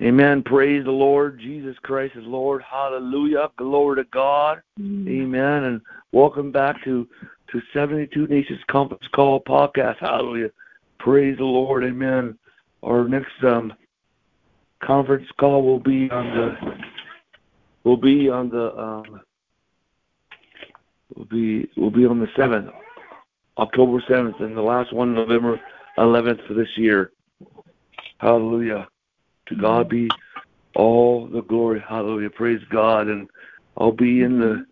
Amen. Praise the Lord. Jesus Christ is Lord. Hallelujah. Glory to God. Mm. Amen. And welcome back to to 72 Nations Conference Call podcast. Hallelujah. Praise the Lord. Amen. Our next um, conference call will be on the will be on the um, will be will be on the seventh, October seventh, and the last one November eleventh for this year. Hallelujah. To God be all the glory. Hallelujah. Praise God. And I'll be in the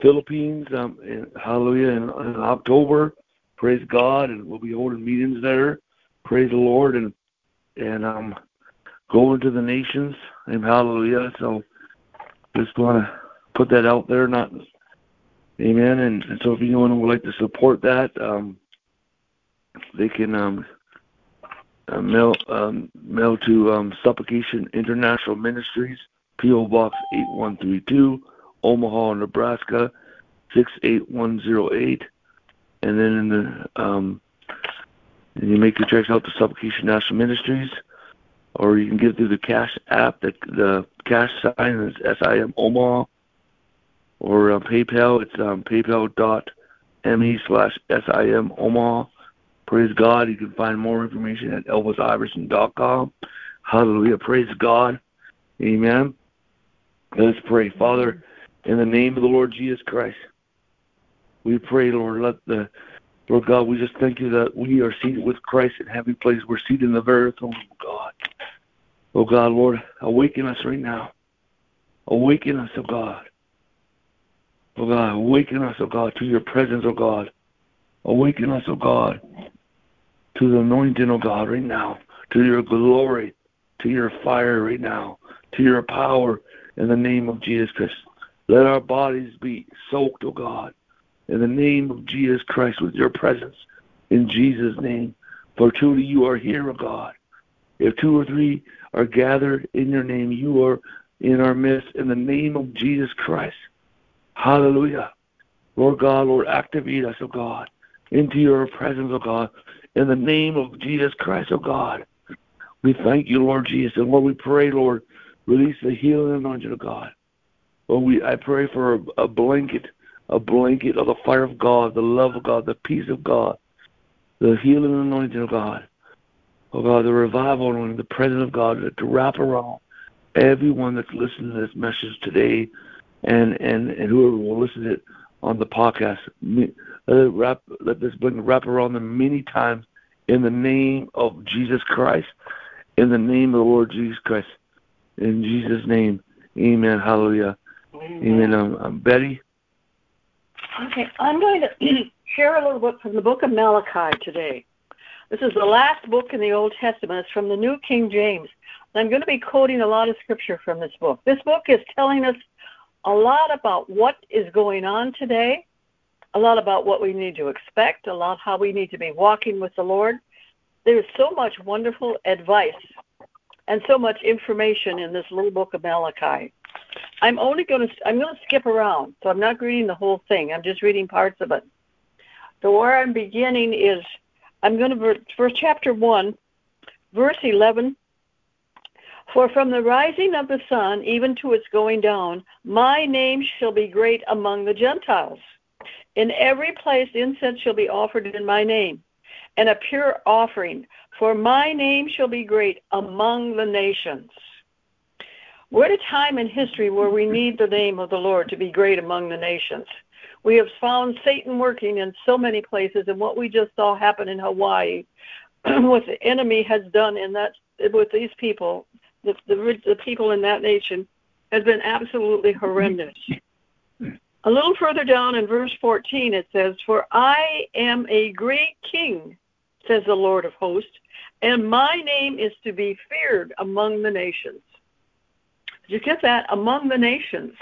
Philippines. Um, in, hallelujah. In, in October. Praise God. And we'll be holding meetings there. Praise the Lord. And and um, going to the nations. And hallelujah. So just want to put that out there. Not Amen. And, and so if anyone would like to support that, um, they can um, uh, mail um, mail to um, Supplication International Ministries, P.O. Box 8132, Omaha, Nebraska 68108. And then in the um, you make your checks out to Supplication National Ministries, or you can give through the Cash app. The the cash sign is SIM Omaha, or uh, PayPal. It's um, PayPal.me slash SIM Omaha. Praise God. You can find more information at elvisiverson.com. Hallelujah. Praise God. Amen. Let's pray. Father, in the name of the Lord Jesus Christ, we pray, Lord, let the Lord God, we just thank you that we are seated with Christ in heavenly place. We're seated in the very throne of God. Oh God, Lord, awaken us right now. Awaken us, oh God. Oh God, awaken us, oh God, to your presence, oh God. Awaken us, oh God, to the anointing, oh God, right now, to your glory, to your fire right now, to your power in the name of Jesus Christ. Let our bodies be soaked, oh God, in the name of Jesus Christ with your presence, in Jesus' name. For truly you are here, oh God. If two or three are gathered in your name, you are in our midst in the name of Jesus Christ. Hallelujah. Lord God, Lord, activate us, oh God, into your presence, oh God, in the name of Jesus Christ, oh God. We thank you, Lord Jesus. And Lord, we pray, Lord, release the healing anointing of God. Lord, we I pray for a, a blanket, a blanket of the fire of God, the love of God, the peace of God, the healing anointing of God. Oh God, the revival anointing, the presence of God to wrap around everyone that's listening to this message today and, and, and whoever will listen to it on the podcast. Let it wrap, let this bring wrap around them many times in the name of Jesus Christ. In the name of the Lord Jesus Christ. In Jesus' name. Amen. Hallelujah. Amen. Amen. Um, um, Betty? Okay, I'm going to share a little bit from the book of Malachi today. This is the last book in the Old Testament. It's from the New King James. I'm going to be quoting a lot of scripture from this book. This book is telling us a lot about what is going on today a lot about what we need to expect, a lot how we need to be walking with the Lord. There's so much wonderful advice and so much information in this little book of Malachi. I'm only going to I'm going to skip around, so I'm not reading the whole thing. I'm just reading parts of it. So where I'm beginning is I'm going to first chapter one, verse eleven. For from the rising of the sun even to its going down, my name shall be great among the Gentiles. In every place incense shall be offered in my name, and a pure offering, for my name shall be great among the nations. We're at a time in history where we need the name of the Lord to be great among the nations. We have found Satan working in so many places, and what we just saw happen in Hawaii, what the enemy has done in that with these people, the, the, the people in that nation, has been absolutely horrendous. A little further down in verse 14, it says, For I am a great king, says the Lord of hosts, and my name is to be feared among the nations. Did you get that? Among the nations.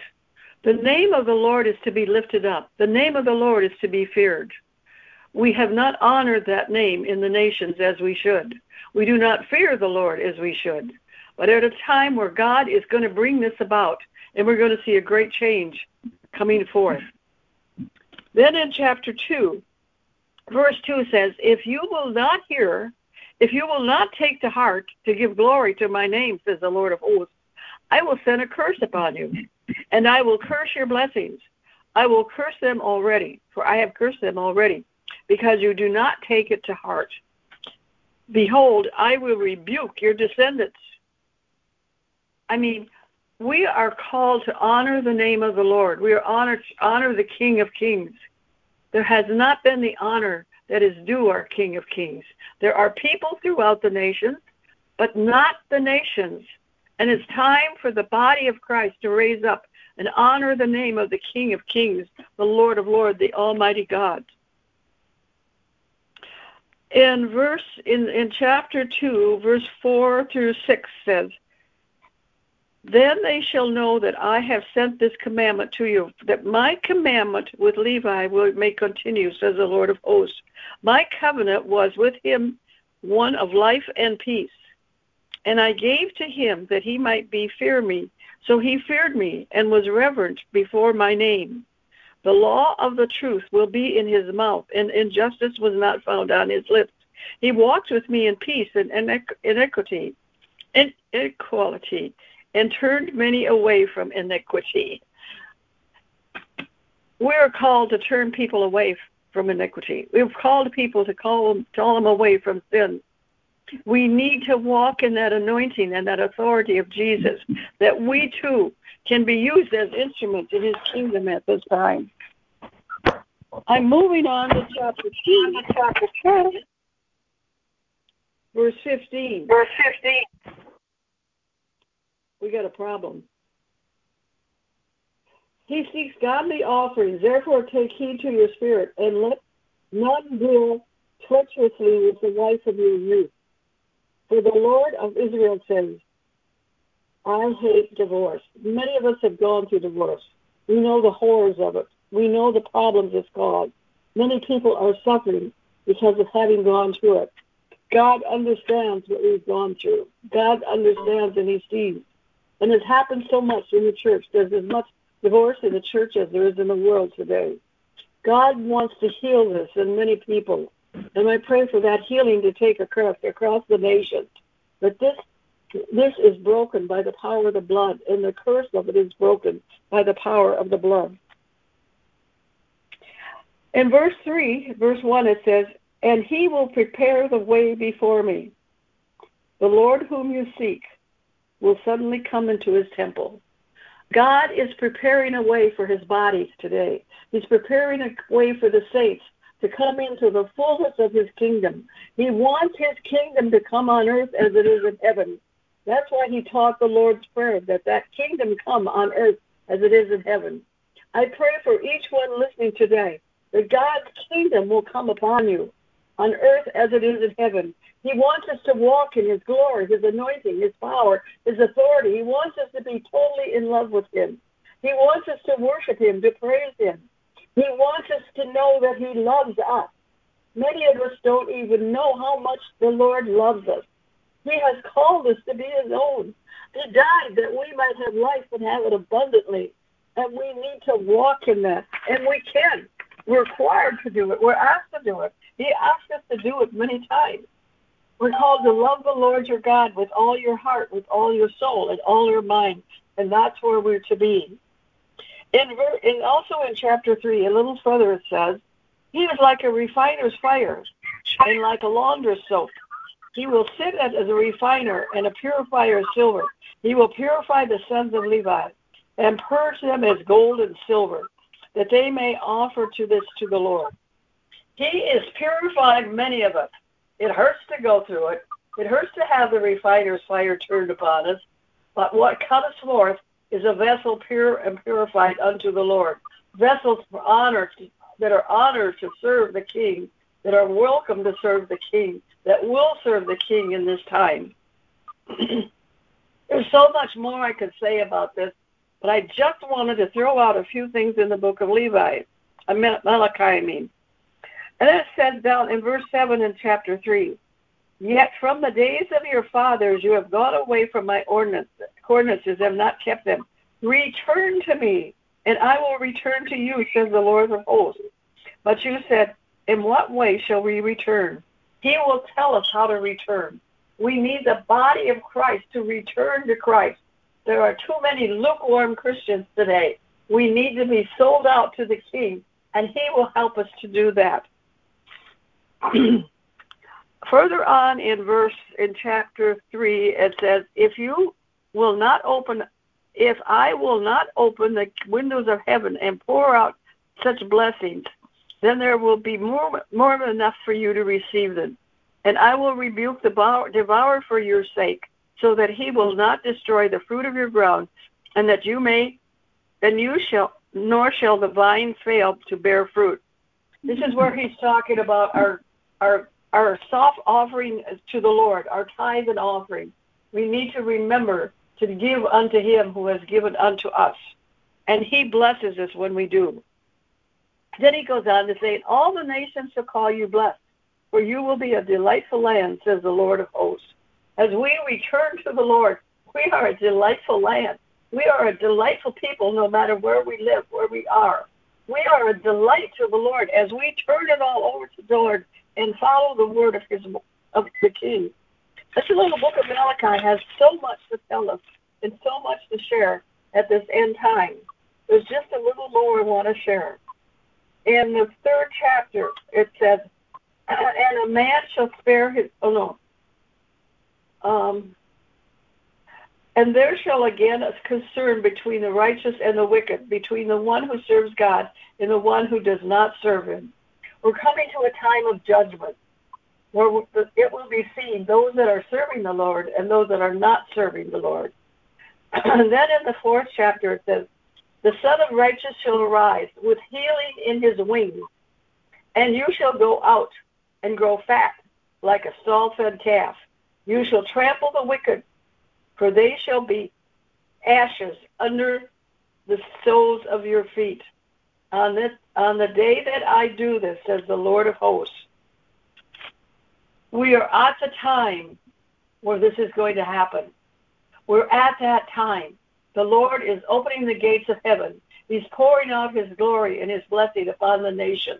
The name of the Lord is to be lifted up. The name of the Lord is to be feared. We have not honored that name in the nations as we should. We do not fear the Lord as we should. But at a time where God is going to bring this about, and we're going to see a great change coming forth. Then in chapter 2, verse 2 says, If you will not hear If you will not take to heart to give glory to my name, says the Lord of hosts, I will send a curse upon you, and I will curse your blessings. I will curse them already, for I have cursed them already, because you do not take it to heart. Behold, I will rebuke your descendants. I mean, we are called to honor the name of the Lord. We are honored to honor the King of Kings. There has not been the honor that is due our King of Kings. There are people throughout the nations, but not the nations. And it's time for the body of Christ to raise up and honor the name of the King of Kings, the Lord of Lords, the Almighty God. In verse in, in chapter two, verse four through six says, then they shall know that I have sent this commandment to you, that my commandment with Levi will may continue, says the Lord of hosts. My covenant was with him one of life and peace. And I gave to him that he might be fear me. So he feared me and was reverent before my name. The law of the truth will be in his mouth, and injustice was not found on his lips. He walked with me in peace and inequity, and equality and turned many away from iniquity. We're called to turn people away from iniquity. We've called people to call them, call them away from sin. We need to walk in that anointing and that authority of Jesus, that we too can be used as instruments in his kingdom at this time. I'm moving on to chapter 2, chapter 10, verse 15. Verse 15 we got a problem. He seeks godly offerings. Therefore, take heed to your spirit, and let none deal treacherously with the wife of your youth. For the Lord of Israel says, I hate divorce. Many of us have gone through divorce. We know the horrors of it. We know the problems it's caused. Many people are suffering because of having gone through it. God understands what we've gone through. God understands and He sees. And it happens so much in the church. There's as much divorce in the church as there is in the world today. God wants to heal this in many people. And I pray for that healing to take across across the nation. But this this is broken by the power of the blood, and the curse of it is broken by the power of the blood. In verse 3, verse 1, it says, And he will prepare the way before me. The Lord whom you seek will suddenly come into his temple. God is preparing a way for his bodies today. He's preparing a way for the saints to come into the fullness of his kingdom. He wants his kingdom to come on earth as it is in heaven. That's why he taught the Lord's Prayer, that that kingdom come on earth as it is in heaven. I pray for each one listening today that God's kingdom will come upon you on earth as it is in heaven. He wants us to walk in His glory, His anointing, His power, His authority. He wants us to be totally in love with Him. He wants us to worship Him, to praise Him. He wants us to know that He loves us. Many of us don't even know how much the Lord loves us. He has called us to be His own. He died that we might have life and have it abundantly. And we need to walk in that. And we can. We're required to do it. We're asked to do it. He asked us to do it many times. We're called to love the Lord your God with all your heart, with all your soul, and all your mind, and that's where we're to be. In, in also in chapter three, a little further, it says, "He is like a refiner's fire, and like a launderer's soap. He will sit as a refiner and a purifier of silver. He will purify the sons of Levi, and purge them as gold and silver, that they may offer to this to the Lord." He is purifying many of us it hurts to go through it. It hurts to have the refiner's fire turned upon us. But what cometh forth is a vessel pure and purified unto the Lord. Vessels for honor that are honored to serve the King, that are welcome to serve the King, that will serve the King in this time. There's so much more I could say about this, but I just wanted to throw out a few things in the book of Levi, Malachi, I mean. And it says down in verse 7 in chapter 3 Yet from the days of your fathers you have gone away from my ordinances, ordinances and not kept them. Return to me, and I will return to you, says the Lord of hosts. But you said, In what way shall we return? He will tell us how to return. We need the body of Christ to return to Christ. There are too many lukewarm Christians today. We need to be sold out to the King, and He will help us to do that. Further on in verse in chapter three, it says, "If you will not open, if I will not open the windows of heaven and pour out such blessings, then there will be more more than enough for you to receive them, and I will rebuke the devourer for your sake, so that he will not destroy the fruit of your ground, and that you may, and you shall, nor shall the vine fail to bear fruit." This is where he's talking about our our our soft offering to the Lord, our tithe and offering. We need to remember to give unto him who has given unto us. And he blesses us when we do. Then he goes on to say, All the nations shall call you blessed, for you will be a delightful land, says the Lord of hosts. As we return to the Lord, we are a delightful land. We are a delightful people no matter where we live, where we are. We are a delight to the Lord as we turn it all over to the Lord and follow the word of his of the king. This little book of Malachi has so much to tell us and so much to share at this end time. There's just a little more I want to share. In the third chapter, it says, "And a man shall spare his oh no, um, and there shall again a concern between the righteous and the wicked, between the one who serves God and the one who does not serve Him." We're coming to a time of judgment where it will be seen those that are serving the Lord and those that are not serving the Lord. and then in the fourth chapter it says, The Son of Righteous shall arise with healing in his wings, and you shall go out and grow fat like a stall fed calf. You shall trample the wicked, for they shall be ashes under the soles of your feet. On this on the day that I do this, says the Lord of hosts, we are at the time where this is going to happen. We're at that time. The Lord is opening the gates of heaven. He's pouring out his glory and his blessing upon the nation.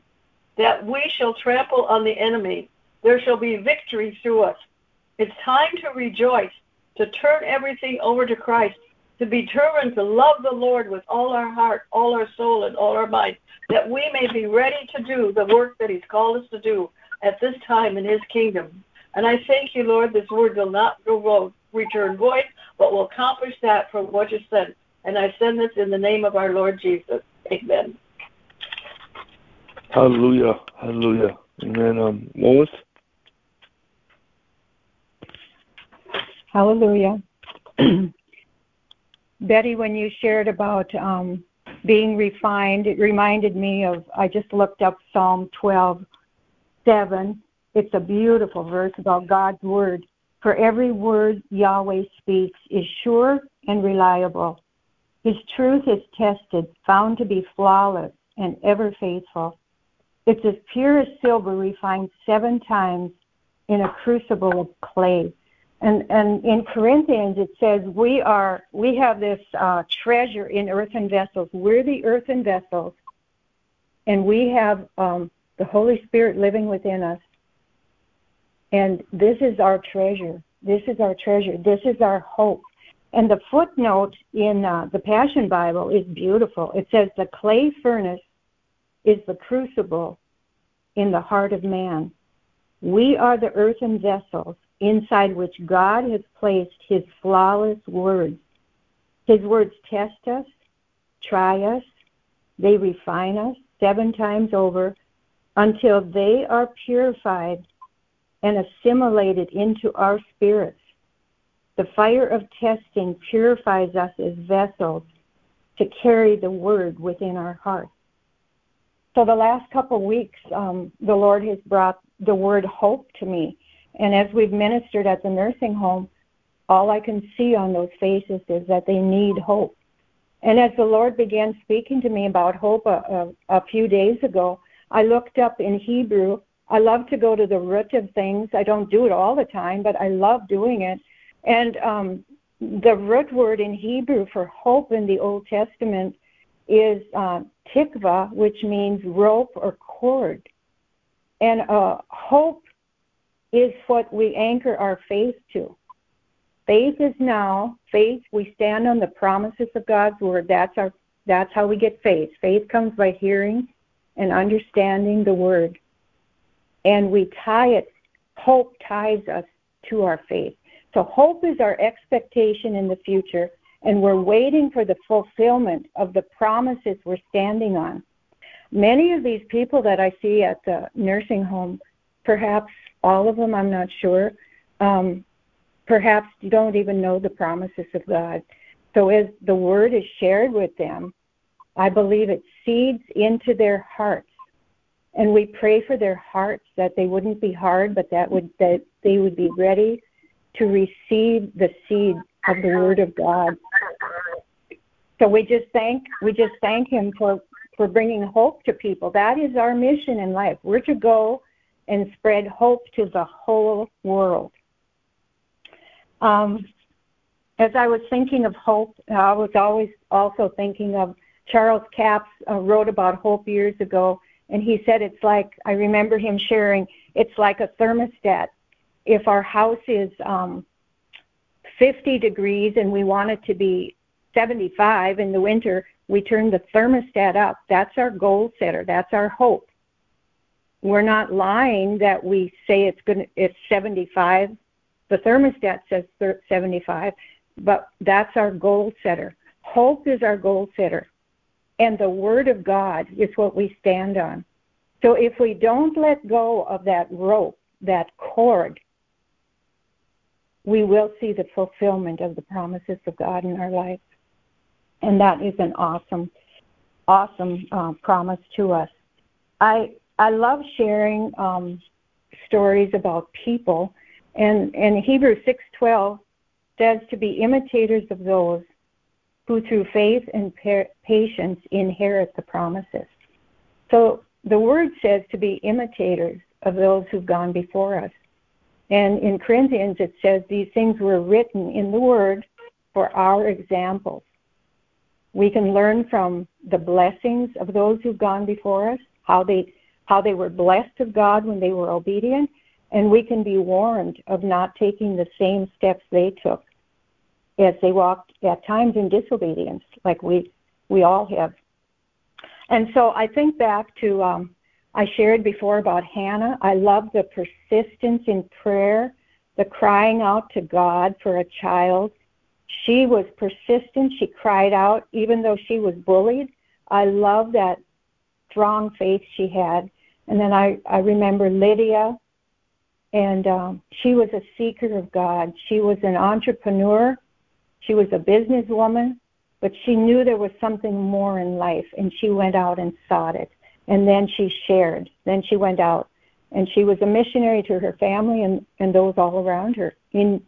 That we shall trample on the enemy. There shall be victory through us. It's time to rejoice, to turn everything over to Christ, to be determined to love the Lord with all our heart, all our soul, and all our mind, that we may be ready to do the work that He's called us to do at this time in His kingdom. And I thank you, Lord, this word will not go return void, but will accomplish that from what you said. And I send this in the name of our Lord Jesus. Amen. Hallelujah. Hallelujah. Amen. Um, Lois? Hallelujah. Betty, when you shared about um, being refined, it reminded me of, I just looked up Psalm 12, 7. It's a beautiful verse about God's word. For every word Yahweh speaks is sure and reliable. His truth is tested, found to be flawless and ever faithful. It's as pure as silver refined seven times in a crucible of clay and and in Corinthians it says we are we have this uh, treasure in earthen vessels. We're the earthen vessels, and we have um, the Holy Spirit living within us. And this is our treasure. This is our treasure. This is our hope. And the footnote in uh, the Passion Bible is beautiful. It says the clay furnace is the crucible in the heart of man. We are the earthen vessels inside which God has placed his flawless words. His words test us, try us, they refine us seven times over until they are purified and assimilated into our spirits. The fire of testing purifies us as vessels to carry the word within our hearts. So the last couple of weeks, um, the Lord has brought the word hope to me. And as we've ministered at the nursing home, all I can see on those faces is that they need hope. And as the Lord began speaking to me about hope a, a, a few days ago, I looked up in Hebrew. I love to go to the root of things. I don't do it all the time, but I love doing it. And um, the root word in Hebrew for hope in the Old Testament is uh, tikva, which means rope or cord. And uh, hope is what we anchor our faith to. Faith is now. Faith, we stand on the promises of God's word. That's our that's how we get faith. Faith comes by hearing and understanding the word. And we tie it, hope ties us to our faith. So hope is our expectation in the future, and we're waiting for the fulfillment of the promises we're standing on. Many of these people that I see at the nursing home, perhaps all of them, I'm not sure, um, perhaps you don't even know the promises of God. So as the word is shared with them, I believe it seeds into their hearts. And we pray for their hearts that they wouldn't be hard, but that would that they would be ready to receive the seed of the word of God. So we just thank we just thank him for for bringing hope to people. That is our mission in life. We're to go and spread hope to the whole world. Um, as I was thinking of hope, I was always also thinking of Charles Capps uh, wrote about hope years ago, and he said it's like I remember him sharing it's like a thermostat. If our house is um, 50 degrees and we want it to be 75 in the winter, we turn the thermostat up. That's our goal setter. That's our hope. We're not lying that we say it's going to, it's 75 the thermostat says 75, but that's our goal setter. Hope is our goal setter. And the Word of God is what we stand on. So if we don't let go of that rope, that cord, we will see the fulfillment of the promises of God in our life. And that is an awesome, awesome uh, promise to us. I I love sharing um, stories about people and, and Hebrews 6:12 says to be imitators of those who through faith and patience inherit the promises. So the word says to be imitators of those who've gone before us. And in Corinthians it says these things were written in the word for our examples. We can learn from the blessings of those who've gone before us, how they how they were blessed of God when they were obedient, and we can be warned of not taking the same steps they took as they walked at times in disobedience, like we we all have. And so I think back to um, I shared before about Hannah. I love the persistence in prayer, the crying out to God for a child. She was persistent. She cried out even though she was bullied. I love that strong faith she had. And then I, I remember Lydia and um, she was a seeker of God. She was an entrepreneur. She was a businesswoman, but she knew there was something more in life, and she went out and sought it. And then she shared. Then she went out, and she was a missionary to her family and, and those all around her. In,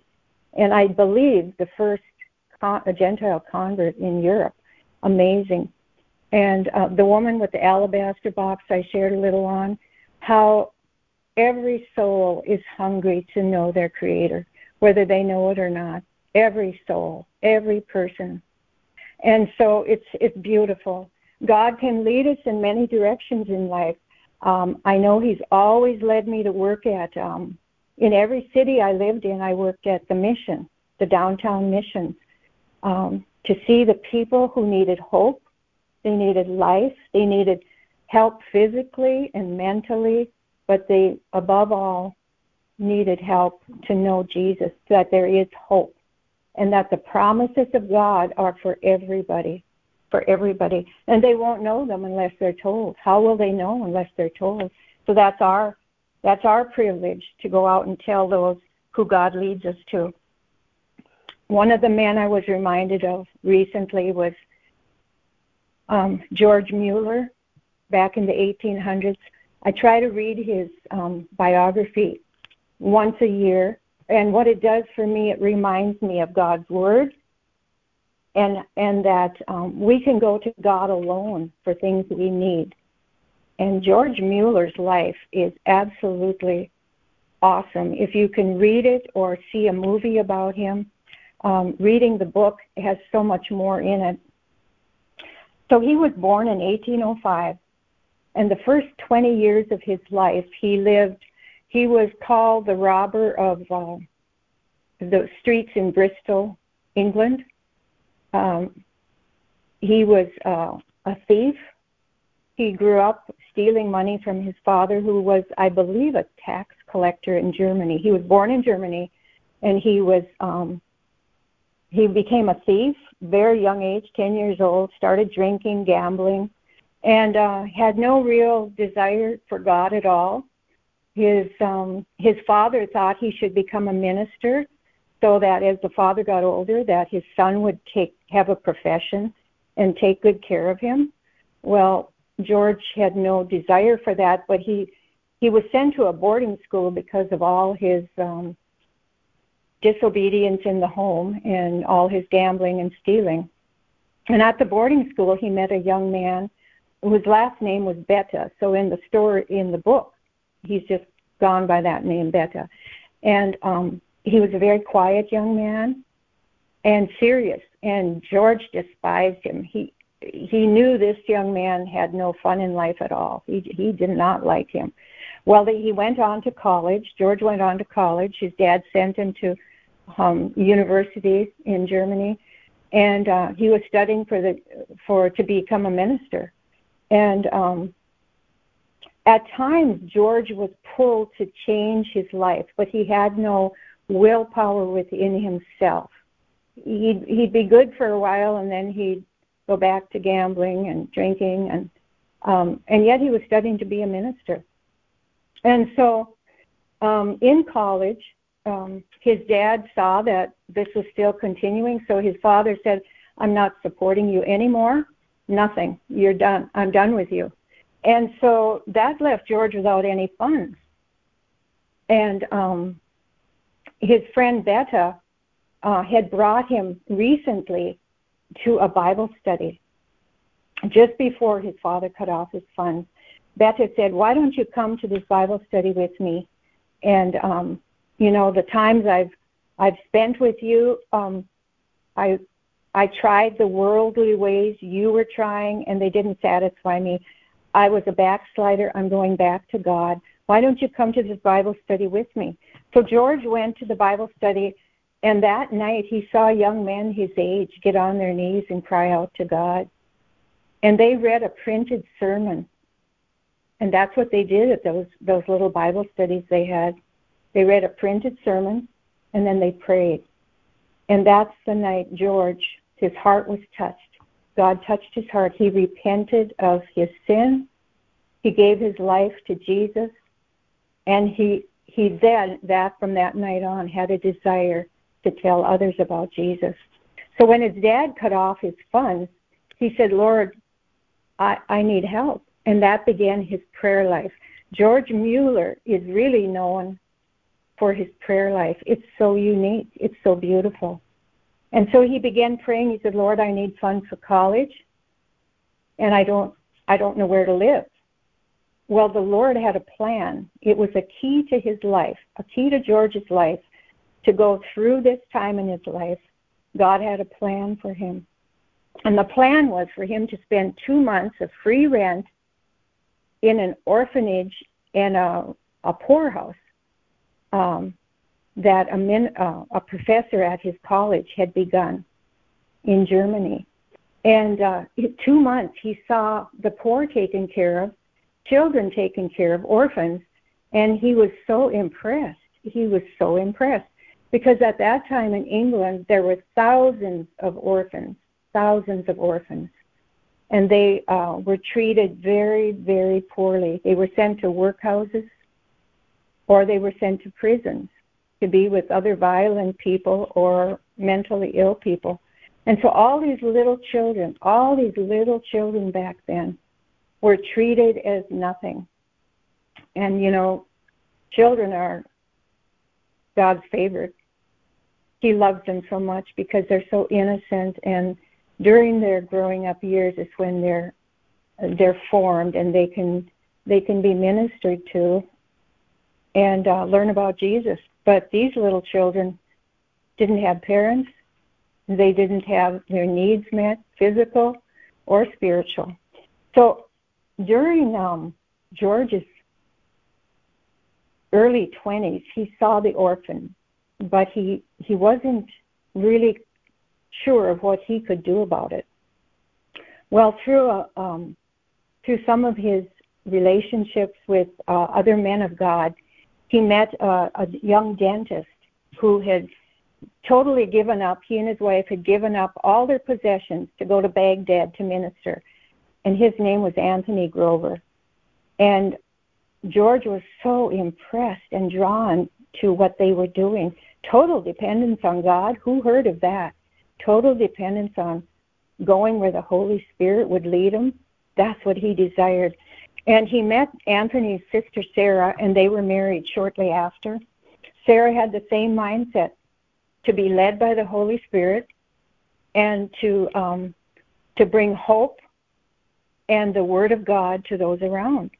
and I believe the first con- Gentile convert in Europe. Amazing. And uh, the woman with the alabaster box I shared a little on, how Every soul is hungry to know their Creator, whether they know it or not. Every soul, every person. And so it's it's beautiful. God can lead us in many directions in life. Um, I know He's always led me to work at um, in every city I lived in. I worked at the mission, the downtown mission, um, to see the people who needed hope, they needed life, they needed help physically and mentally, but they, above all, needed help to know Jesus, that there is hope, and that the promises of God are for everybody, for everybody. And they won't know them unless they're told. How will they know unless they're told? So that's our that's our privilege to go out and tell those who God leads us to. One of the men I was reminded of recently was um, George Mueller back in the 1800s I try to read his um, biography once a year, and what it does for me, it reminds me of God's Word, and and that um, we can go to God alone for things we need. And George Mueller's life is absolutely awesome. If you can read it or see a movie about him, um, reading the book has so much more in it. So he was born in 1805 and the first 20 years of his life, he lived he was called the robber of uh, the streets in Bristol, England. Um, he was uh, a thief. He grew up stealing money from his father, who was, I believe, a tax collector in Germany. He was born in Germany, and he was um, he became a thief very young age, 10 years old, started drinking, gambling, and uh, had no real desire for God at all. His um, his father thought he should become a minister, so that as the father got older, that his son would take have a profession and take good care of him. Well, George had no desire for that, but he he was sent to a boarding school because of all his um, disobedience in the home and all his gambling and stealing. And at the boarding school, he met a young man whose last name was Beta. So in the story, in the book, he's just gone by that name, Beta. And um, he was a very quiet young man and serious. And George despised him. He he knew this young man had no fun in life at all. He he did not like him. Well, he went on to college. George went on to college. His dad sent him to um, university in Germany, and uh, he was studying for the for to become a minister. And um, at times, George was pulled to change his life, but he had no willpower within himself. He'd he'd be good for a while, and then he'd go back to gambling and drinking, and um, and yet he was studying to be a minister. And so, um, in college, um, his dad saw that this was still continuing, so his father said, I'm not supporting you anymore. Nothing. You're done. I'm done with you. And so that left George without any funds. And um, his friend Beta uh, had brought him recently to a Bible study just before his father cut off his funds. Beta said, Why don't you come to this Bible study with me? And um, you know the times I've I've spent with you. Um, I I tried the worldly ways you were trying, and they didn't satisfy me. I was a backslider. I'm going back to God. Why don't you come to this Bible study with me? So George went to the Bible study, and that night he saw young men his age get on their knees and cry out to God. And they read a printed sermon. And that's what they did at those those little Bible studies they had. They read a printed sermon and then they prayed. And that's the night George, his heart was touched. God touched his heart. He repented of his sin. He gave his life to Jesus. And he he then that from that night on had a desire to tell others about Jesus. So when his dad cut off his funds, he said, Lord, I, I need help. And that began his prayer life. George Mueller is really known for his prayer life. It's so unique. It's so beautiful. And so he began praying. He said, Lord, I need funds for college and I don't I don't know where to live. Well, the Lord had a plan. It was a key to his life, a key to George's life to go through this time in his life. God had a plan for him. And the plan was for him to spend two months of free rent in an orphanage and a, a poorhouse um, that a, min, uh, a professor at his college had begun in Germany. And uh, in two months he saw the poor taken care of, children taken care of, orphans, and he was so impressed. He was so impressed because at that time in England there were thousands of orphans, thousands of orphans, and they uh, were treated very, very poorly. They were sent to workhouses or they were sent to prisons to be with other violent people or mentally ill people. And so all these little children, all these little children back then were treated as nothing. And you know, children are God's favorite. He loves them so much because they're so innocent and during their growing up years is when they're they're formed and they can they can be ministered to and uh, learn about Jesus. But these little children didn't have parents. They didn't have their needs met, physical or spiritual. So during um, George's early 20s, he saw the orphan, but he he wasn't really sure of what he could do about it. Well, through a, um, through some of his relationships with uh, other men of God, he met a, a young dentist who had totally given up. He and his wife had given up all their possessions to go to Baghdad to minister, and his name was Anthony Grover. And George was so impressed and drawn to what they were doing. Total dependence on God. Who heard of that? Total dependence on going where the Holy Spirit would lead him. That's what he desired. And he met Anthony's sister Sarah, and they were married shortly after. Sarah had the same mindset to be led by the Holy Spirit and to um, to bring hope and the Word of God to those around.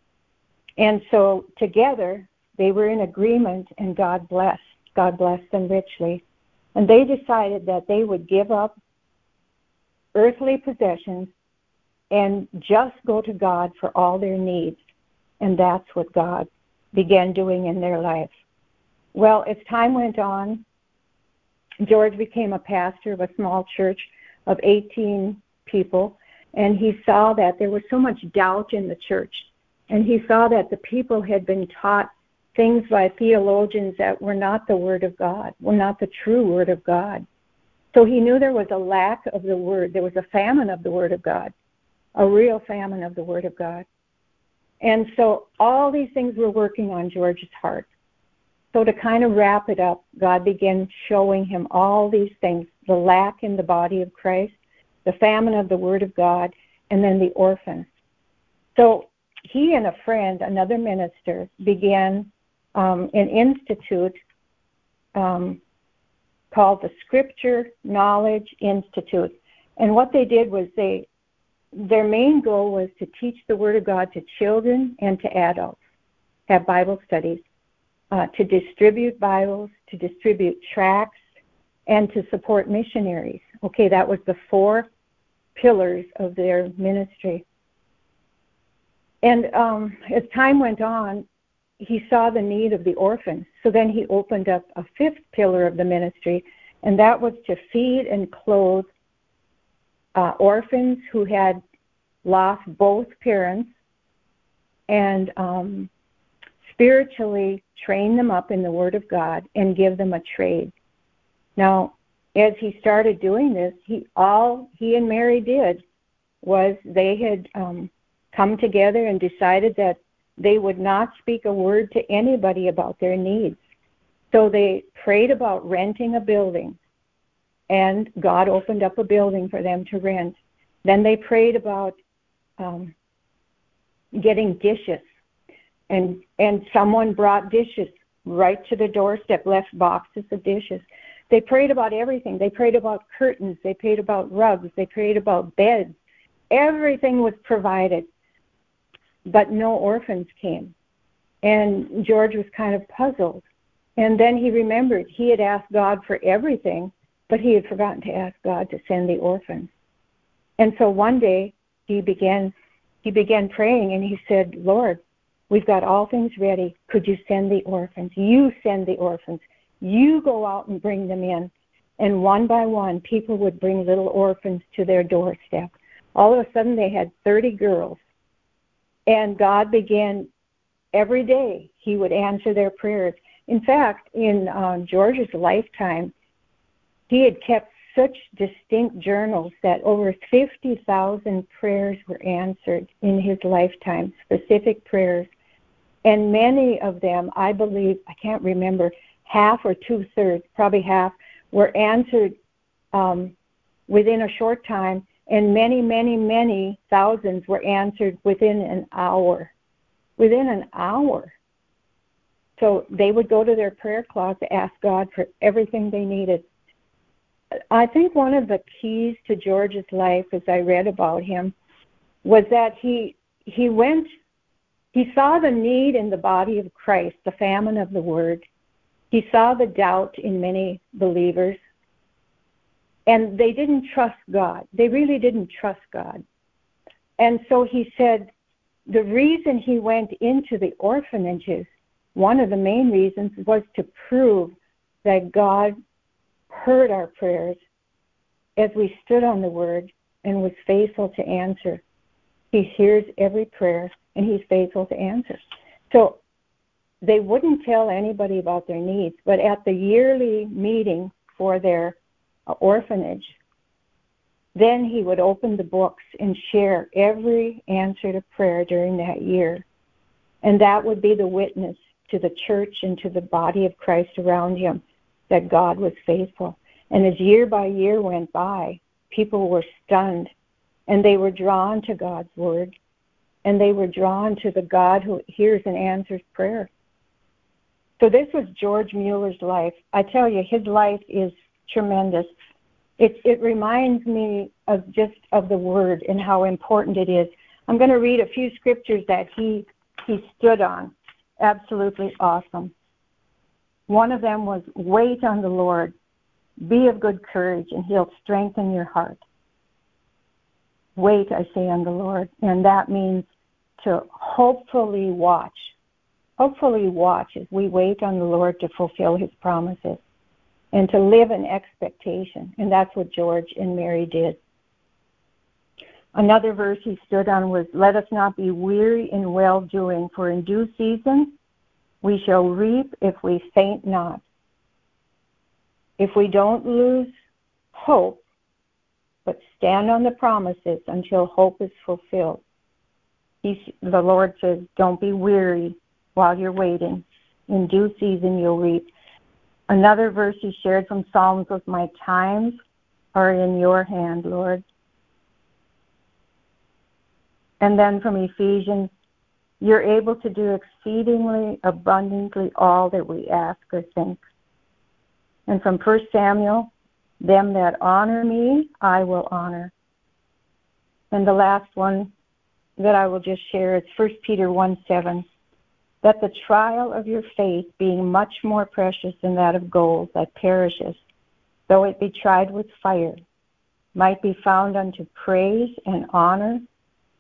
And so together they were in agreement, and God blessed. God blessed them richly. And they decided that they would give up earthly possessions and just go to God for all their needs. And that's what God began doing in their life. Well, as time went on, George became a pastor of a small church of 18 people, and he saw that there was so much doubt in the church. And he saw that the people had been taught things by theologians that were not the Word of God, were not the true Word of God. So he knew there was a lack of the Word. There was a famine of the Word of God, a real famine of the Word of God. And so all these things were working on George's heart. So to kind of wrap it up, God began showing him all these things the lack in the body of Christ, the famine of the Word of God, and then the orphans. So he and a friend, another minister, began um, an institute um, called the Scripture Knowledge Institute. And what they did was they their main goal was to teach the Word of God to children and to adults, have Bible studies uh, to distribute Bibles, to distribute tracts, and to support missionaries. Okay, that was the four pillars of their ministry. And um, as time went on, he saw the need of the orphans. So then he opened up a fifth pillar of the ministry, and that was to feed and clothe uh, orphans who had lost both parents and um, spiritually train them up in the Word of God and give them a trade. Now, as he started doing this, he all he and Mary did was they had um, come together and decided that they would not speak a word to anybody about their needs. So they prayed about renting a building, and God opened up a building for them to rent. Then they prayed about um, getting dishes and and someone brought dishes right to the doorstep, left boxes of dishes. They prayed about everything. They prayed about curtains. They prayed about rugs. They prayed about beds. Everything was provided, but no orphans came. And George was kind of puzzled. And then he remembered he had asked God for everything, but he had forgotten to ask God to send the orphans. And so one day he began he began praying and he said, Lord, We've got all things ready. Could you send the orphans? You send the orphans. You go out and bring them in. And one by one, people would bring little orphans to their doorstep. All of a sudden, they had 30 girls. And God began every day, He would answer their prayers. In fact, in um, George's lifetime, he had kept such distinct journals that over 50,000 prayers were answered in his lifetime, specific prayers. And many of them, I believe, I can't remember, half or two thirds, probably half, were answered um, within a short time, and many, many, many thousands were answered within an hour. Within an hour. So they would go to their prayer closet, ask God for everything they needed. I think one of the keys to George's life, as I read about him, was that he he went he saw the need in the body of Christ, the famine of the word. He saw the doubt in many believers. And they didn't trust God. They really didn't trust God. And so he said the reason he went into the orphanages one of the main reasons was to prove that God heard our prayers as we stood on the word and was faithful to answer. He hears every prayer and he's faithful to answer. So they wouldn't tell anybody about their needs, but at the yearly meeting for their orphanage, then he would open the books and share every answer to prayer during that year. And that would be the witness to the church and to the body of Christ around him that God was faithful. And as year by year went by, people were stunned and they were drawn to God's word and they were drawn to the God who hears and answers prayer. So this was George Mueller's life. I tell you, his life is tremendous. It it reminds me of just of the word and how important it is. I'm going to read a few scriptures that he he stood on. Absolutely awesome. One of them was wait on the Lord. Be of good courage and he'll strengthen your heart. Wait, I say, on the Lord. And that means to hopefully watch. Hopefully watch as we wait on the Lord to fulfill his promises and to live in expectation. And that's what George and Mary did. Another verse he stood on was, Let us not be weary in well doing, for in due season we shall reap if we faint not. If we don't lose hope, but stand on the promises until hope is fulfilled. He's, the Lord says, Don't be weary while you're waiting. In due season you'll reap. Another verse he shared from Psalms was, My times are in your hand, Lord. And then from Ephesians, you're able to do exceedingly abundantly all that we ask or think. And from 1 Samuel, them that honor me, I will honor. And the last one that I will just share is 1 Peter 1 7. That the trial of your faith, being much more precious than that of gold that perishes, though it be tried with fire, might be found unto praise and honor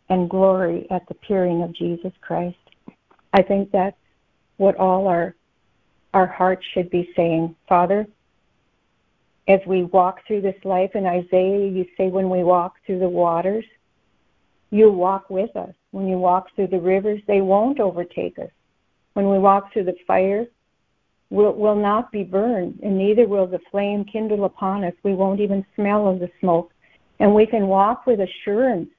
and glory at the appearing of Jesus Christ. I think that's what all our our hearts should be saying. Father, as we walk through this life in Isaiah, you say when we walk through the waters, you walk with us. When you walk through the rivers, they won't overtake us. When we walk through the fire, we'll, we'll not be burned, and neither will the flame kindle upon us. We won't even smell of the smoke. And we can walk with assurance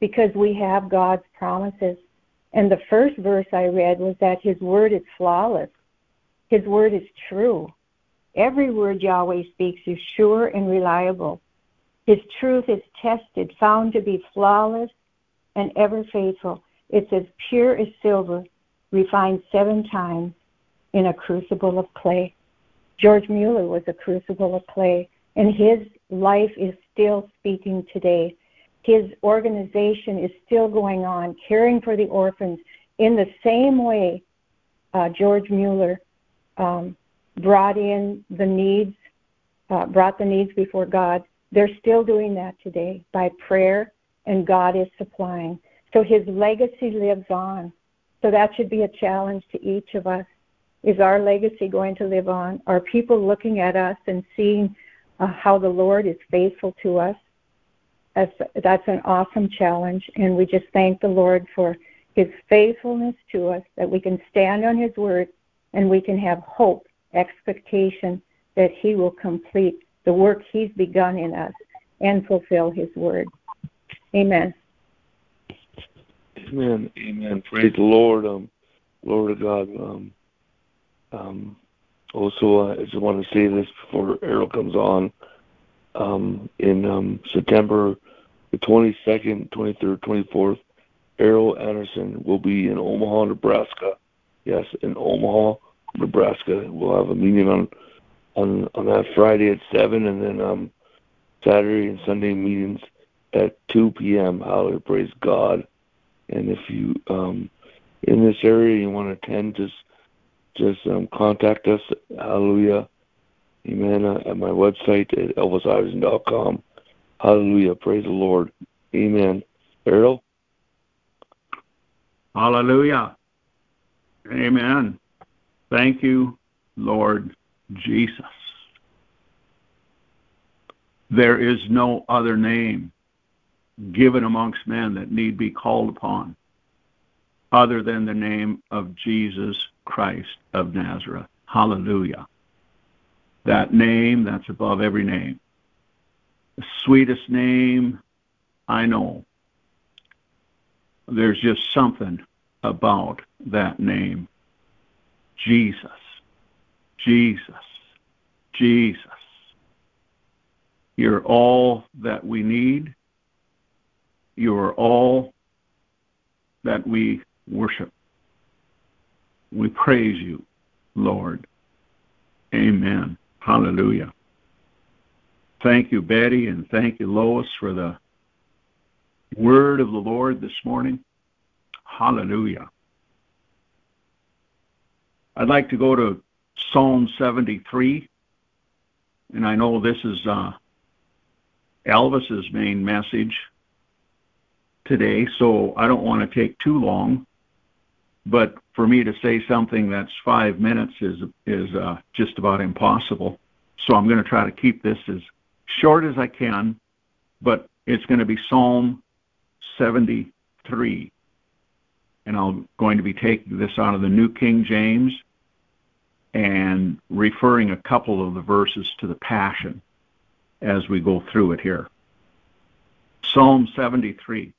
because we have God's promises. And the first verse I read was that His word is flawless. His word is true. Every word Yahweh speaks is sure and reliable. His truth is tested, found to be flawless and ever faithful. It's as pure as silver, refined seven times in a crucible of clay. George Mueller was a crucible of clay, and his life is still speaking today his organization is still going on, caring for the orphans in the same way uh, George Mueller um, brought in the needs, uh, brought the needs before God. They're still doing that today by prayer, and God is supplying. So his legacy lives on. So that should be a challenge to each of us. Is our legacy going to live on? Are people looking at us and seeing uh, how the Lord is faithful to us? That's, that's an awesome challenge, and we just thank the Lord for His faithfulness to us, that we can stand on His word and we can have hope, expectation that He will complete the work He's begun in us and fulfill His word. Amen. Amen. Amen. Praise the Lord. Um, Lord of God. Um, um, also, I just want to say this before Errol comes on. Um, in um, September the 22nd, 23rd, 24th, Errol Anderson will be in Omaha, Nebraska. Yes, in Omaha, Nebraska. We'll have a meeting on on on that Friday at seven, and then um Saturday and Sunday meetings at 2 p.m. Hallelujah, praise God. And if you um in this area you want to attend, just just um, contact us. Hallelujah. Amen. Uh, at my website at elvisiverson.com. Hallelujah. Praise the Lord. Amen. Errol? Hallelujah. Amen. Thank you, Lord Jesus. There is no other name given amongst men that need be called upon other than the name of Jesus Christ of Nazareth. Hallelujah. That name that's above every name. The sweetest name I know. There's just something about that name. Jesus. Jesus. Jesus. You're all that we need. You are all that we worship. We praise you, Lord. Amen. Hallelujah. Thank you, Betty, and thank you, Lois, for the word of the Lord this morning. Hallelujah. I'd like to go to Psalm 73, and I know this is uh, Elvis's main message today, so I don't want to take too long. But for me to say something that's five minutes is is uh, just about impossible. So I'm going to try to keep this as short as I can, but it's going to be Psalm 73. And I'm going to be taking this out of the New King James and referring a couple of the verses to the Passion as we go through it here. Psalm 73,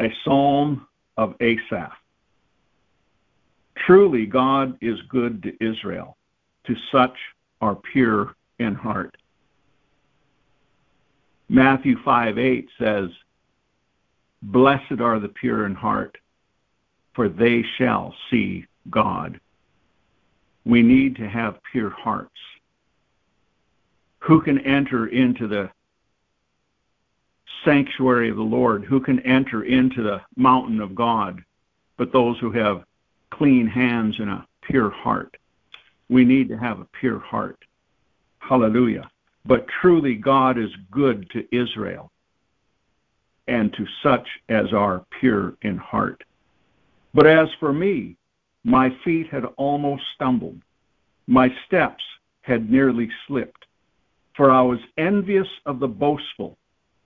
a psalm of Asaph. Truly, God is good to Israel, to such are pure in heart. Matthew 5 8 says, Blessed are the pure in heart, for they shall see God. We need to have pure hearts who can enter into the sanctuary of the Lord? Who can enter into the mountain of God but those who have clean hands and a pure heart? We need to have a pure heart. Hallelujah. But truly, God is good to Israel and to such as are pure in heart. But as for me, my feet had almost stumbled, my steps had nearly slipped. For I was envious of the boastful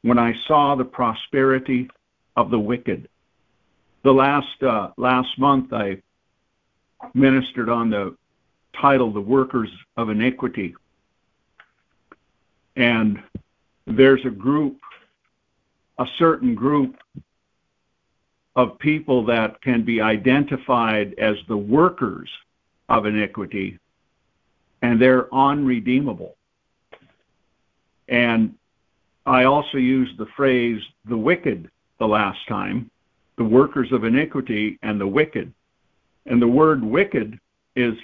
when I saw the prosperity of the wicked. The last uh, last month I ministered on the title "The Workers of Iniquity," and there's a group, a certain group of people that can be identified as the workers of iniquity, and they're unredeemable. And I also used the phrase the wicked the last time, the workers of iniquity and the wicked. And the word wicked is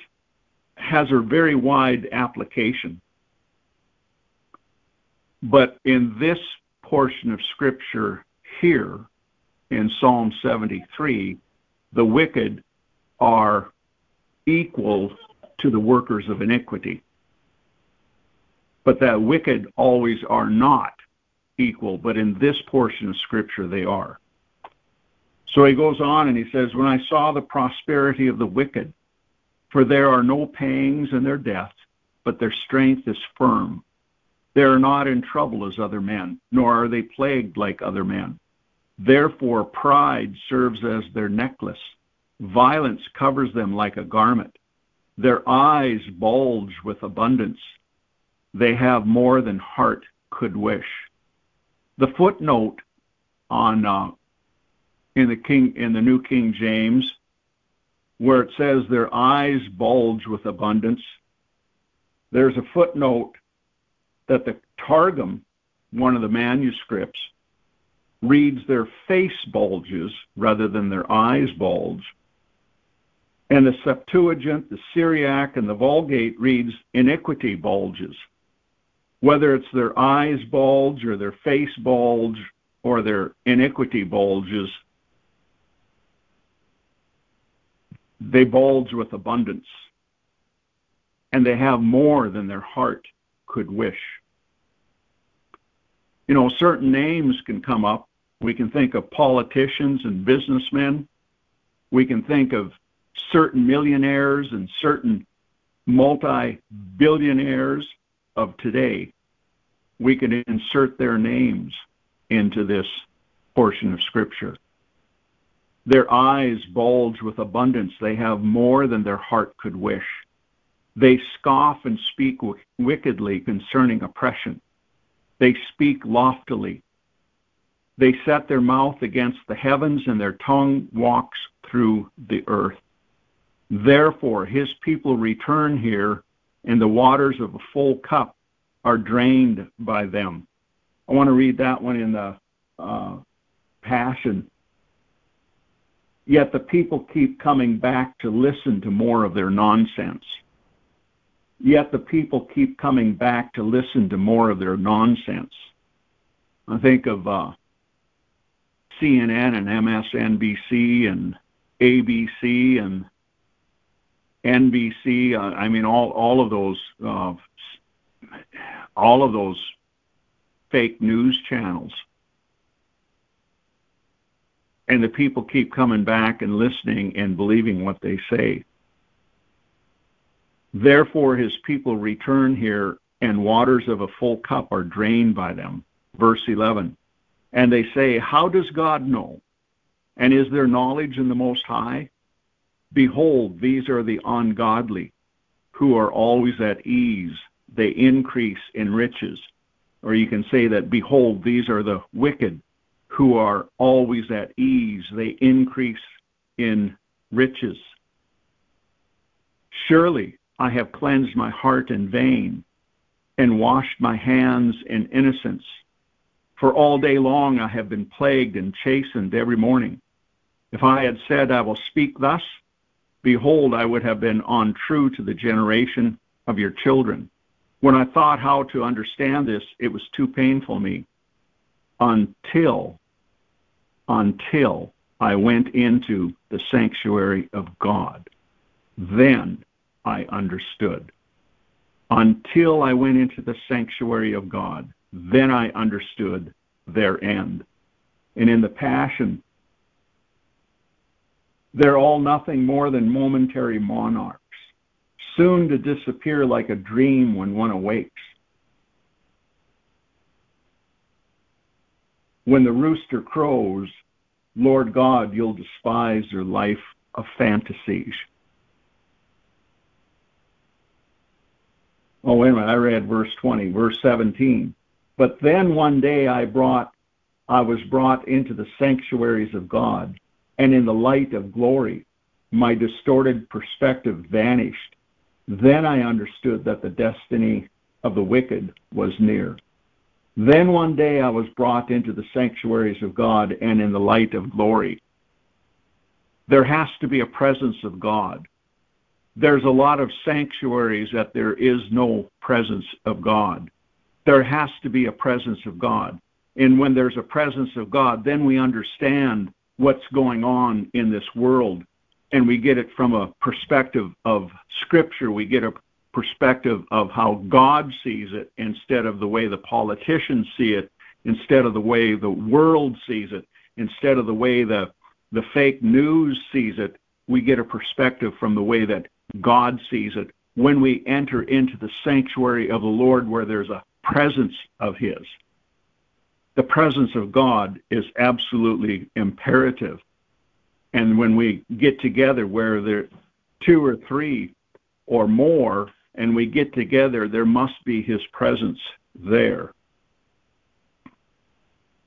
has a very wide application. But in this portion of scripture here in Psalm 73, the wicked are equal to the workers of iniquity but that wicked always are not equal, but in this portion of Scripture they are. So he goes on and he says, When I saw the prosperity of the wicked, for there are no pangs in their death, but their strength is firm. They are not in trouble as other men, nor are they plagued like other men. Therefore, pride serves as their necklace. Violence covers them like a garment. Their eyes bulge with abundance they have more than heart could wish. The footnote on uh, in the King in the New King James, where it says their eyes bulge with abundance, there's a footnote that the Targum, one of the manuscripts, reads their face bulges rather than their eyes bulge. And the Septuagint, the Syriac, and the Vulgate reads iniquity bulges whether it's their eyes bulge or their face bulge or their iniquity bulges, they bulge with abundance. And they have more than their heart could wish. You know, certain names can come up. We can think of politicians and businessmen. We can think of certain millionaires and certain multi-billionaires of today, we can insert their names into this portion of Scripture. Their eyes bulge with abundance. They have more than their heart could wish. They scoff and speak wickedly concerning oppression. They speak loftily. They set their mouth against the heavens, and their tongue walks through the earth. Therefore, his people return here, and the waters of a full cup are drained by them. I want to read that one in the uh, Passion. Yet the people keep coming back to listen to more of their nonsense. Yet the people keep coming back to listen to more of their nonsense. I think of uh, CNN and MSNBC and ABC and NBC. Uh, I mean, all all of those uh, all of those fake news channels, and the people keep coming back and listening and believing what they say. Therefore, his people return here, and waters of a full cup are drained by them. Verse 11. And they say, How does God know? And is there knowledge in the Most High? Behold, these are the ungodly, who are always at ease. They increase in riches. Or you can say that, Behold, these are the wicked, who are always at ease. They increase in riches. Surely I have cleansed my heart in vain and washed my hands in innocence. For all day long I have been plagued and chastened every morning. If I had said, I will speak thus, behold, I would have been untrue to the generation of your children. When I thought how to understand this, it was too painful me until, until I went into the sanctuary of God. Then I understood. Until I went into the sanctuary of God, then I understood their end. And in the Passion, they're all nothing more than momentary monarchs, soon to disappear like a dream when one awakes. When the rooster crows, Lord God, you'll despise your life of fantasies. Oh, wait a minute, I read verse 20, verse 17. But then one day I brought I was brought into the sanctuaries of God, and in the light of glory my distorted perspective vanished. Then I understood that the destiny of the wicked was near. Then one day I was brought into the sanctuaries of God and in the light of glory. There has to be a presence of God. There's a lot of sanctuaries that there is no presence of God there has to be a presence of God. And when there's a presence of God, then we understand what's going on in this world. And we get it from a perspective of Scripture. We get a perspective of how God sees it instead of the way the politicians see it, instead of the way the world sees it, instead of the way the, the fake news sees it. We get a perspective from the way that God sees it when we enter into the sanctuary of the Lord where there's a presence of His. The presence of God is absolutely imperative. And when we get together where there are two or three or more, and we get together, there must be His presence there.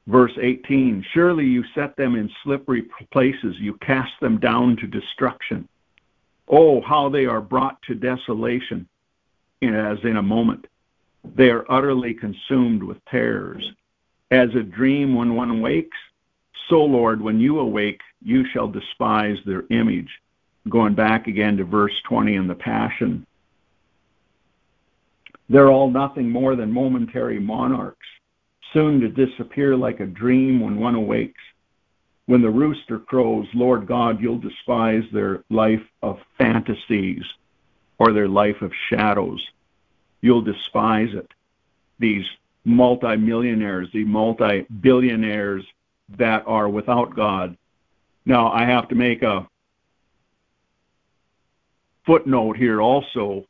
Verse 18 Surely you set them in slippery places, you cast them down to destruction. Oh, how they are brought to desolation as in a moment. They are utterly consumed with terrors. As a dream when one wakes, so, Lord, when you awake, you shall despise their image. Going back again to verse 20 in the Passion. They're all nothing more than momentary monarchs, soon to disappear like a dream when one awakes. When the rooster crows, Lord God, you'll despise their life of fantasies or their life of shadows you'll despise it. These multimillionaires, the multi-billionaires that are without God. Now, I have to make a footnote here also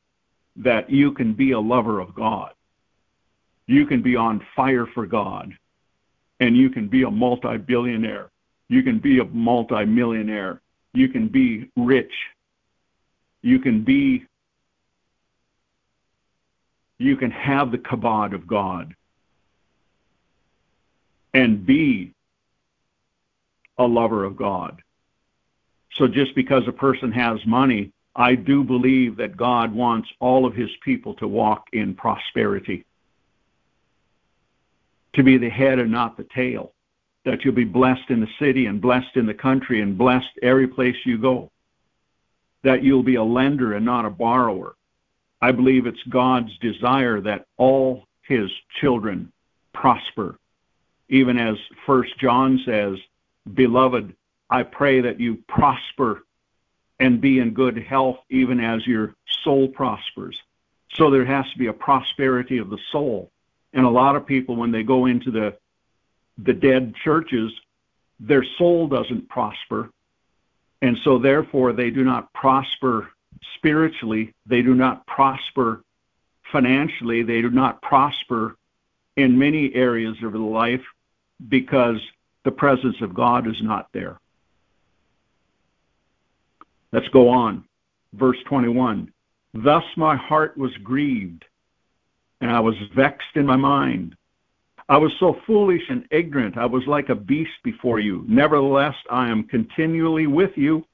that you can be a lover of God. You can be on fire for God, and you can be a multi billionaire. You can be a multi millionaire. You can be rich. You can be, you can have the kabod of God and be a lover of God. So just because a person has money, I do believe that God wants all of his people to walk in prosperity, to be the head and not the tail, that you'll be blessed in the city and blessed in the country and blessed every place you go, that you'll be a lender and not a borrower. I believe it's God's desire that all his children prosper even as First John says, Beloved, I pray that you prosper and be in good health even as your soul prospers. So there has to be a prosperity of the soul. And a lot of people, when they go into the the dead churches, their soul doesn't prosper. And so therefore they do not prosper spiritually, they do not prosper financially, they do not prosper in many areas of life because the presence of God is not there. Let's go on. Verse 21 Thus my heart was grieved, and I was vexed in my mind. I was so foolish and ignorant, I was like a beast before you. Nevertheless, I am continually with you.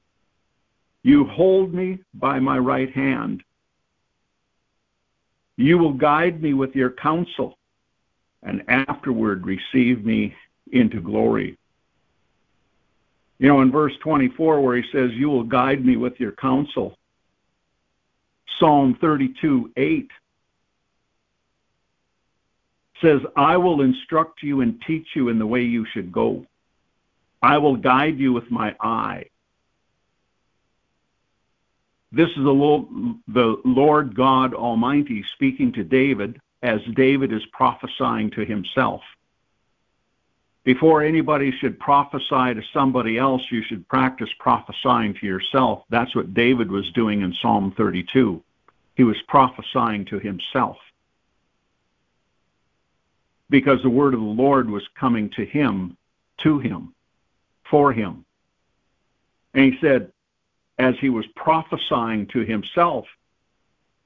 You hold me by my right hand. You will guide me with your counsel and afterward receive me into glory. You know, in verse 24, where he says, You will guide me with your counsel, Psalm 32 8 says, I will instruct you and teach you in the way you should go. I will guide you with my eye. This is the Lord God Almighty speaking to David as David is prophesying to himself. Before anybody should prophesy to somebody else, you should practice prophesying to yourself. That's what David was doing in Psalm 32. He was prophesying to himself. Because the word of the Lord was coming to him, to him, for him. And he said, as he was prophesying to himself,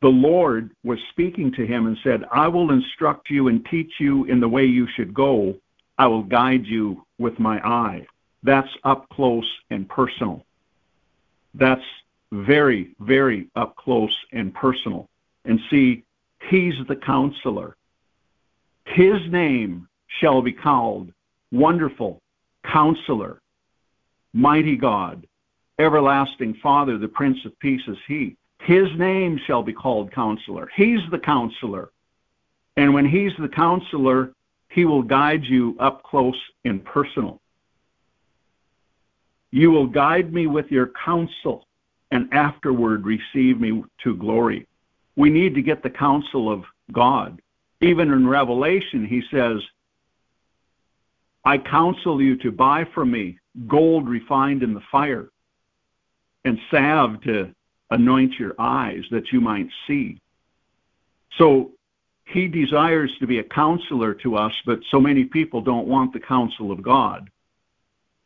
the Lord was speaking to him and said, I will instruct you and teach you in the way you should go. I will guide you with my eye. That's up close and personal. That's very, very up close and personal. And see, he's the counselor. His name shall be called Wonderful Counselor, Mighty God, Everlasting Father, the Prince of Peace is he. His name shall be called counselor. He's the counselor. And when he's the counselor, he will guide you up close and personal. You will guide me with your counsel and afterward receive me to glory. We need to get the counsel of God. Even in Revelation, he says, I counsel you to buy from me gold refined in the fire and salve to anoint your eyes that you might see. So he desires to be a counselor to us, but so many people don't want the counsel of God.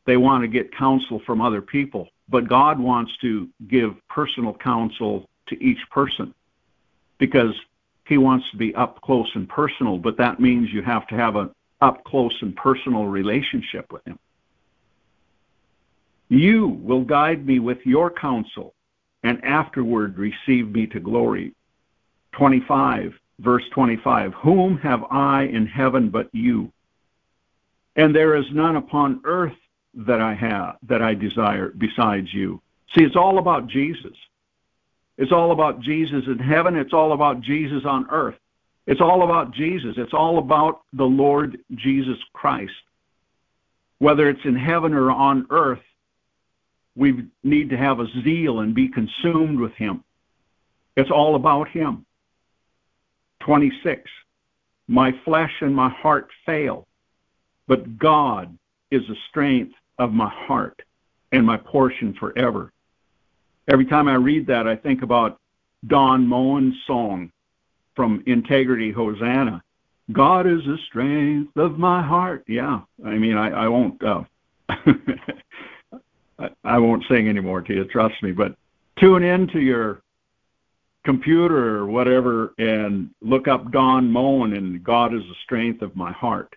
They want to get counsel from other people. But God wants to give personal counsel to each person because he wants to be up close and personal, but that means you have to have an up close and personal relationship with him. You will guide me with your counsel and afterward receive me to glory. 25, verse 25 Whom have I in heaven but you? And there is none upon earth that I have, that I desire besides you. See, it's all about Jesus. It's all about Jesus in heaven. It's all about Jesus on earth. It's all about Jesus. It's all about the Lord Jesus Christ. Whether it's in heaven or on earth, we need to have a zeal and be consumed with Him. It's all about Him. 26. My flesh and my heart fail, but God is the strength of my heart and my portion forever. Every time I read that, I think about Don Moen's song from Integrity Hosanna. God is the strength of my heart. Yeah, I mean, I, I won't, uh, I won't sing anymore to you. Trust me. But tune in to your computer or whatever and look up Don Moen and God is the strength of my heart.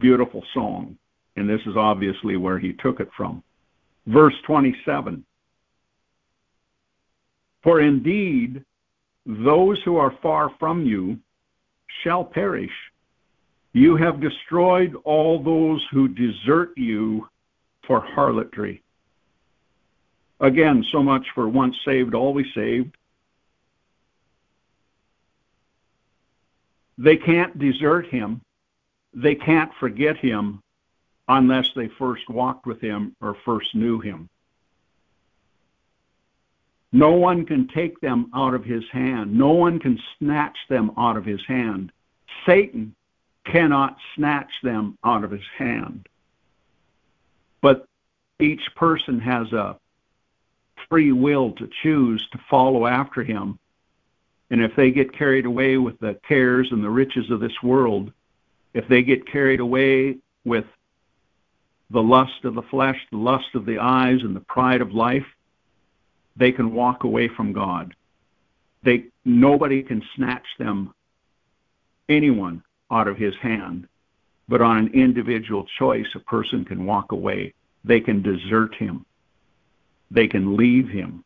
Beautiful song. And this is obviously where he took it from. Verse 27. For indeed, those who are far from you shall perish. You have destroyed all those who desert you for harlotry. Again, so much for once saved, always saved. They can't desert him. They can't forget him unless they first walked with him or first knew him. No one can take them out of his hand. No one can snatch them out of his hand. Satan cannot snatch them out of his hand. But each person has a free will to choose to follow after him. And if they get carried away with the cares and the riches of this world, if they get carried away with the lust of the flesh, the lust of the eyes, and the pride of life, they can walk away from God. They nobody can snatch them, anyone, out of his hand. But on an individual choice, a person can walk away. They can desert him. They can leave him.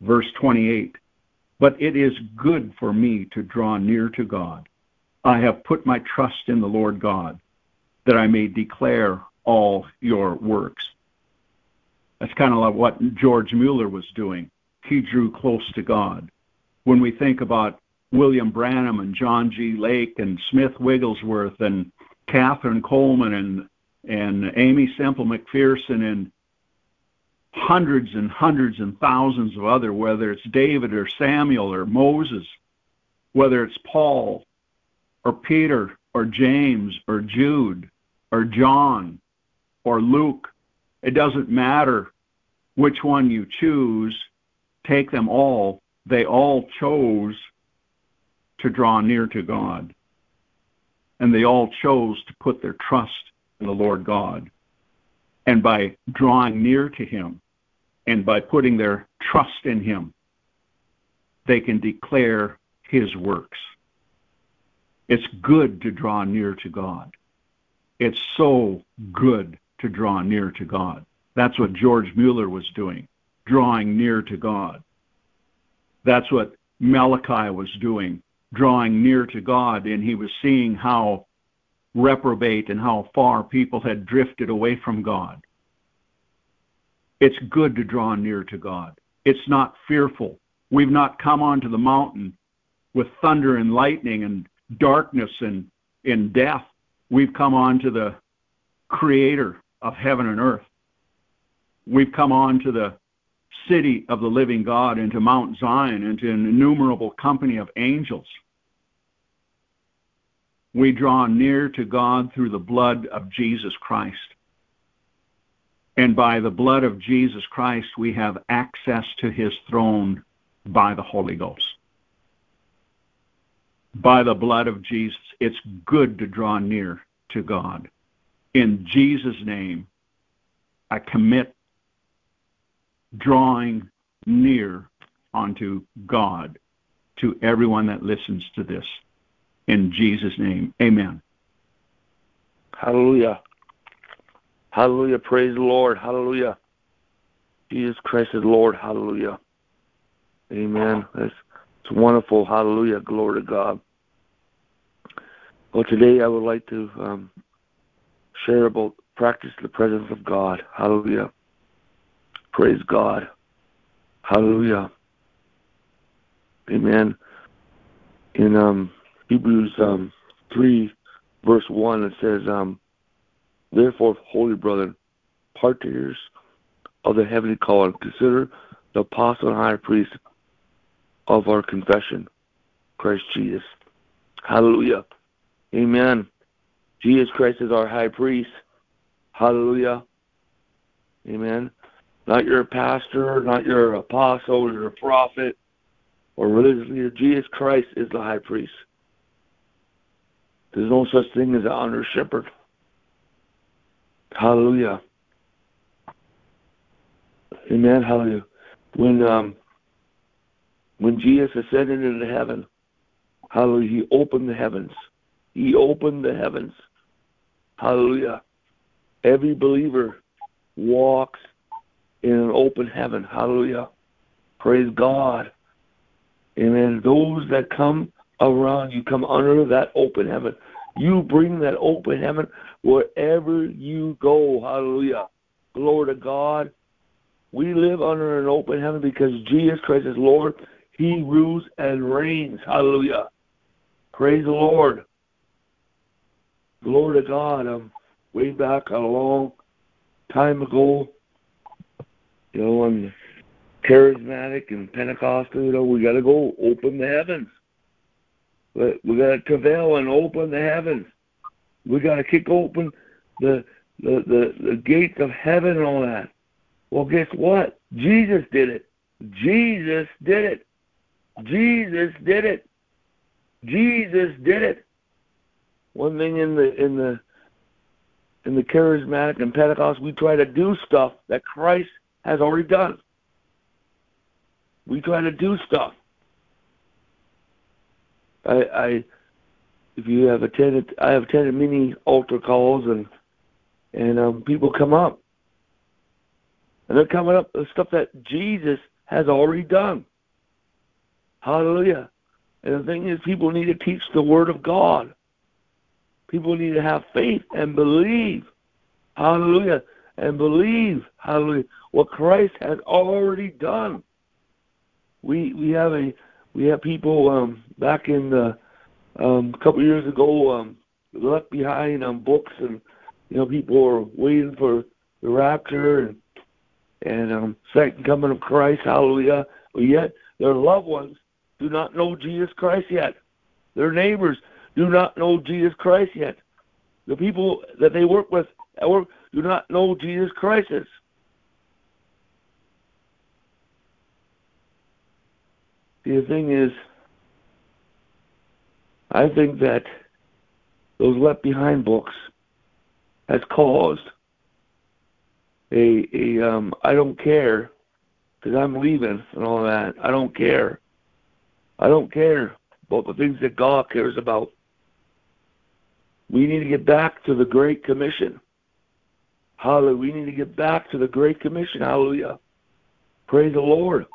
Verse 28 But it is good for me to draw near to God. I have put my trust in the Lord God, that I may declare all your works. That's kind of like what George Mueller was doing. He drew close to God. When we think about William Branham and John G. Lake and Smith Wigglesworth and Kathryn Kuhlman and and Aimee Semple McPherson and hundreds and hundreds and thousands of other, whether it's David or Samuel or Moses, whether it's Paul or Peter or James or Jude or John or Luke, it doesn't matter which one you choose, take them all. They all chose to draw near to God. And they all chose to put their trust in the Lord God. And by drawing near to Him and by putting their trust in Him, they can declare His works. It's good to draw near to God. It's so good to draw near to God. That's what George Mueller was doing, drawing near to God. That's what Malachi was doing, drawing near to God, and he was seeing how reprobate and how far people had drifted away from God. It's good to draw near to God. It's not fearful. We've not come onto the mountain with thunder and lightning and darkness and in death. We've come onto the creator of heaven and earth we've come on to the city of the living God, into Mount Zion, into an innumerable company of angels. We draw near to God through the blood of Jesus Christ. And by the blood of Jesus Christ, we have access to his throne by the Holy Ghost. By the blood of Jesus, it's good to draw near to God. In Jesus' name, I commit drawing near unto God to everyone that listens to this. In Jesus' name, amen. Hallelujah. Hallelujah. Praise the Lord. Hallelujah. Jesus Christ is Lord. Hallelujah. Amen. It's wonderful. Hallelujah. Glory to God. Well, today I would like to um, share about practice the presence of God. Hallelujah. Praise God. Hallelujah. Amen. In um, Hebrews um, 3, verse 1, it says, um, Therefore, holy brethren, partakers of the heavenly calling, consider the apostle and high priest of our confession, Christ Jesus. Hallelujah. Amen. Jesus Christ is our high priest. Hallelujah. Amen. Not your pastor, not your apostle or your prophet or religious leader. Jesus Christ is the high priest. There's no such thing as an under shepherd. Hallelujah. Amen. Hallelujah. When um when Jesus ascended into heaven, hallelujah, he opened the heavens. He opened the heavens. Hallelujah. Every believer walks in an open heaven. Hallelujah. Praise God. Amen. Those that come around you come under that open heaven. You bring that open heaven wherever you go. Hallelujah. Glory to God. We live under an open heaven because Jesus Christ is Lord. He rules and reigns. Hallelujah. Praise the Lord. Glory to God. Um, way back a long time ago, you know, I'm charismatic and Pentecostal, you know, we got to go open the heavens. We got to travail and open the heavens. We got to kick open the, the the the gates of heaven and all that. Well, guess what? Jesus did it. Jesus did it. Jesus did it. Jesus did it. One thing in the in the in the charismatic and Pentecost, we try to do stuff that Christ has already done. We try to do stuff. I, I if you have attended, I have attended many altar calls and and um, people come up and they're coming up with stuff that Jesus has already done. Hallelujah. And the thing is, people need to teach the Word of God. People need to have faith and believe. Hallelujah. And believe, hallelujah, what Christ has already done. We we have a we have people um back in the um a couple of years ago um left behind on books and you know people are waiting for the rapture and and um second coming of Christ, hallelujah. But yet their loved ones do not know Jesus Christ yet. Their neighbors do not know Jesus Christ yet. The people that they work with at work do not know Jesus Christ. Is. The thing is, I think that those left behind books has caused a a um I don't care because I'm leaving and all that. I don't care. I don't care about the things that God cares about. We need to get back to the Great Commission. Hallelujah. We need to get back to the Great Commission. Hallelujah. Praise the Lord.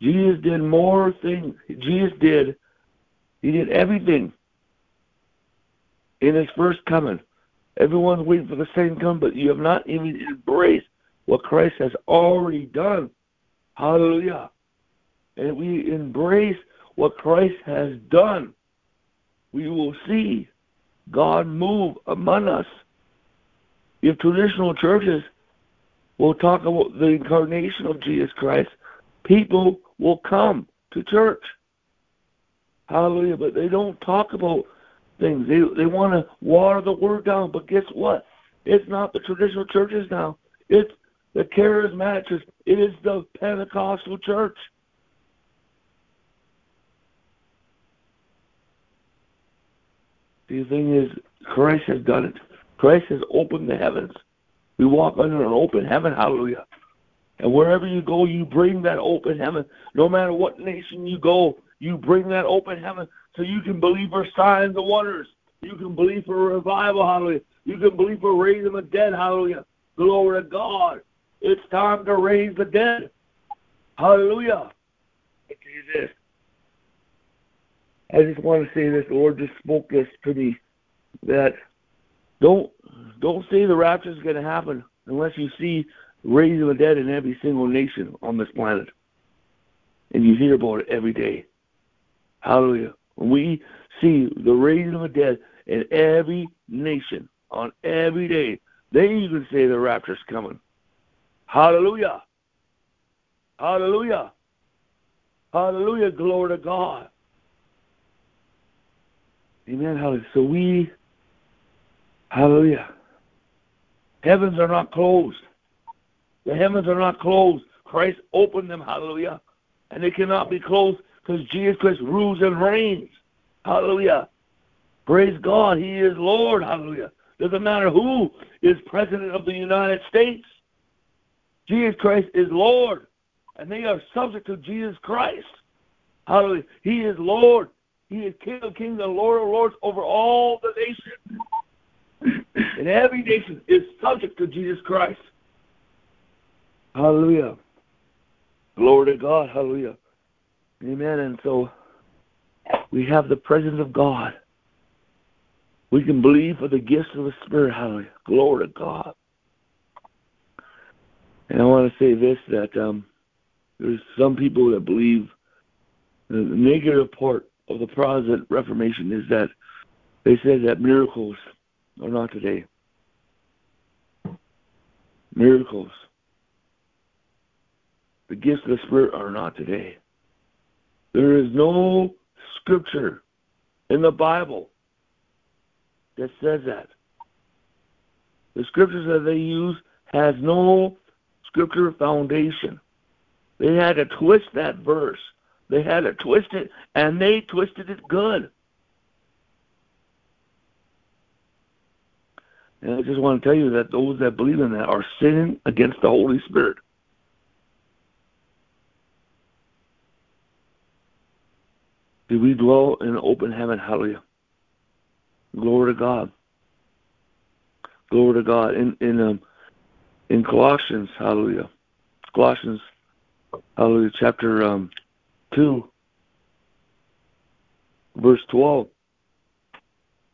Jesus did more things. Jesus did. He did everything in his first coming. Everyone's waiting for the second coming, but you have not even embraced what Christ has already done. Hallelujah. And we embrace what Christ has done. We will see God move among us. If traditional churches will talk about the incarnation of Jesus Christ, people will come to church. Hallelujah. But they don't talk about things. They they want to water the word down. But guess what? It's not the traditional churches now. It's the charismatic church. It is the Pentecostal church. The thing is, Christ has done it. Christ has opened the heavens. We walk under an open heaven. Hallelujah. And wherever you go, you bring that open heaven. No matter what nation you go, you bring that open heaven so you can believe for signs and wonders. You can believe for revival, hallelujah. You can believe for raising the dead, hallelujah. Glory to God. It's time to raise the dead. Hallelujah. This. I just want to say this. The Lord just spoke this to me that don't don't say the rapture is going to happen unless you see raising the dead in every single nation on this planet, and you hear about it every day. Hallelujah. We see the raising of the dead in every nation on every day, then you can say the rapture's coming. Hallelujah. Hallelujah. Hallelujah. Glory to God. Amen. Hallelujah. So we, hallelujah. Heavens are not closed. The heavens are not closed. Christ opened them, hallelujah. And they cannot be closed because Jesus Christ rules and reigns. Hallelujah. Praise God. He is Lord. Hallelujah. Doesn't matter who is President of the United States. Jesus Christ is Lord. And they are subject to Jesus Christ. Hallelujah. He is Lord. He is King of kings and Lord of lords over all the nations. and every nation is subject to Jesus Christ. Hallelujah. Glory to God. Hallelujah. Amen. And so we have the presence of God. We can believe for the gifts of the Spirit. Hallelujah. Glory to God. And I want to say this that um, there's some people that believe the negative part of the Protestant Reformation is that they say that miracles are not today. Miracles. The gifts of the Spirit are not today. There is no scripture in the Bible that says that. The scriptures that they use has no scripture foundation. They had to twist that verse. They had to twist it, and they twisted it good. And I just want to tell you that those that believe in that are sinning against the Holy Spirit. Do we dwell in open heaven? Hallelujah. Glory to God. Glory to God. In in um in Colossians, hallelujah. Colossians, hallelujah, chapter um two, verse twelve.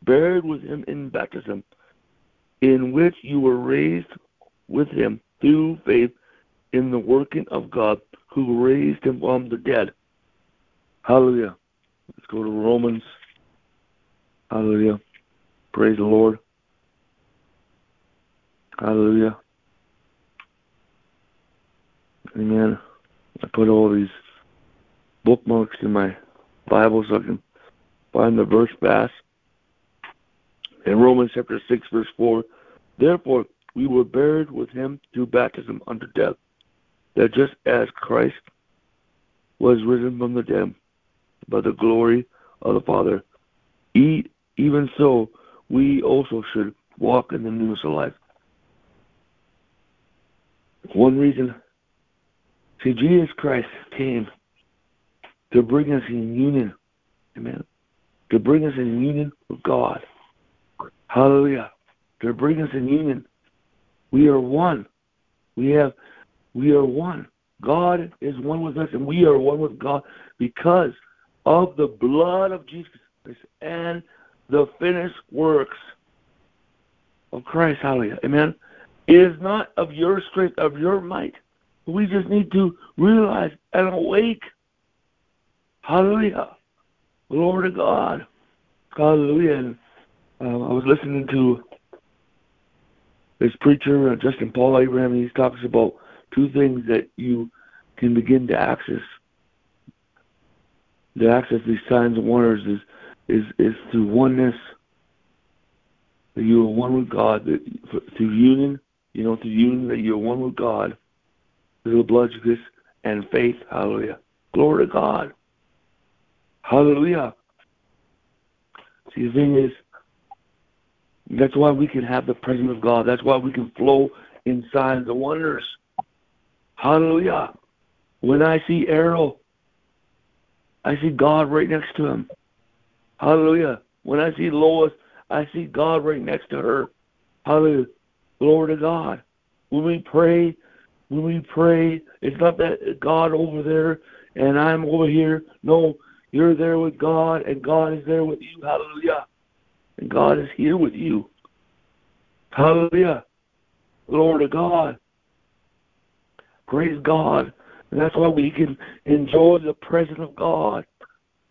Buried with him in baptism, in which you were raised with him through faith in the working of God who raised him from the dead. Hallelujah. Let's go to Romans. Hallelujah. Praise the Lord. Hallelujah. Amen. I put all these bookmarks in my Bible so I can find the verse fast. In Romans chapter 6, verse 4, Therefore we were buried with him through baptism unto death, that just as Christ was risen from the dead by the glory of the Father. even so, we also should walk in the newness of life. One reason, see, Jesus Christ came to bring us in union, amen, to bring us in union with God. Hallelujah. To bring us in union. We are one. We have, we are one. God is one with us, and we are one with God because of the blood of Jesus and the finished works of Christ. Hallelujah. Amen. It is not of your strength, of your might. We just need to realize and awake. Hallelujah. Glory to God. Hallelujah. And, uh, I was listening to this preacher, uh, Justin Paul Abraham, and he talks about two things that you can begin to access to access these signs and wonders is is is through oneness. That you are one with God. That through union, you know, through union that you're one with God. Through the blood of Jesus and faith. Hallelujah. Glory to God. Hallelujah. See, the thing is, that's why we can have the presence of God. That's why we can flow in signs and wonders. Hallelujah. When I see Errol I see God right next to him. Hallelujah. When I see Lois, I see God right next to her. Hallelujah. Glory to God. When we pray, when we pray, it's not that God over there and I'm over here. No, you're there with God and God is there with you. Hallelujah. And God is here with you. Hallelujah. Glory to God. Praise God. And that's why we can enjoy the presence of God,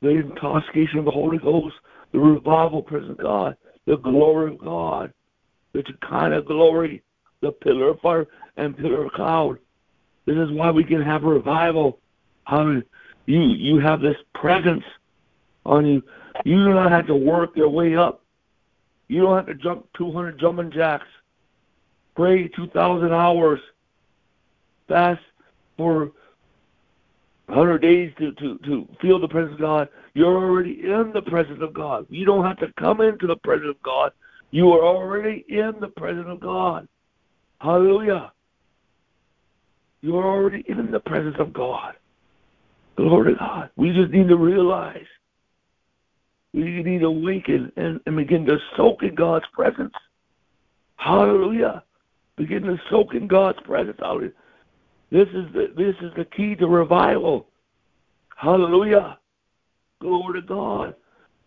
the intoxication of the Holy Ghost, the revival presence of God, the glory of God, the kind of glory, the pillar of fire and pillar of cloud. This is why we can have revival. How you you have this presence on you. You do not have to work your way up. You don't have to jump 200 jumping jacks. Pray 2,000 hours fast for 100 days to, to, to feel the presence of God, you're already in the presence of God. You don't have to come into the presence of God. You are already in the presence of God. Hallelujah. You are already in the presence of God. Glory to God. We just need to realize. We need to awaken and, and begin to soak in God's presence. Hallelujah. Begin to soak in God's presence. Hallelujah. This is the this is the key to revival. Hallelujah. Glory to God.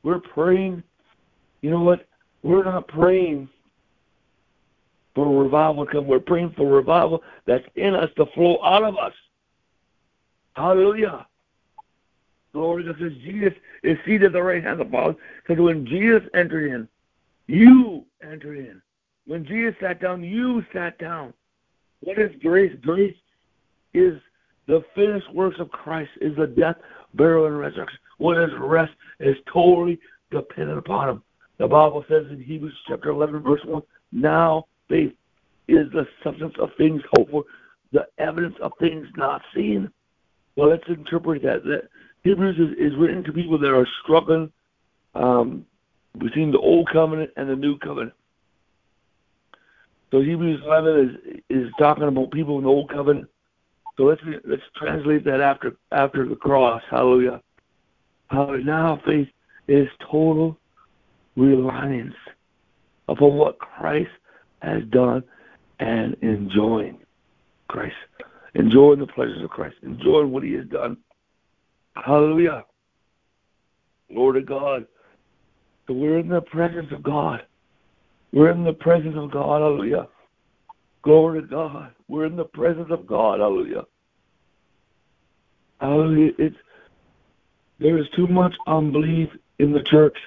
We're praying. You know what? We're not praying for revival to come. We're praying for revival that's in us to flow out of us. Hallelujah. Glory to God. Jesus is seated at the right hand of the Father. Because when Jesus entered in, you entered in. When Jesus sat down, you sat down. What is grace? Grace is the finished works of Christ, is the death, burial, and resurrection. What is rest is totally dependent upon Him. The Bible says in Hebrews chapter 11, verse 1, now faith is the substance of things hoped for, the evidence of things not seen. Well, let's interpret that. that Hebrews is, is written to people that are struggling um, between the old covenant and the new covenant. So Hebrews 11 is is talking about people in the old covenant. So let's let's translate that after after the cross. Hallelujah. Now faith is total reliance upon what Christ has done and enjoying Christ, enjoying the pleasures of Christ, enjoying what He has done. Hallelujah. Lord of God. So we're in the presence of God. We're in the presence of God. Hallelujah. Glory to God. We're in the presence of God. Hallelujah. Hallelujah. It's there is too much unbelief in the church.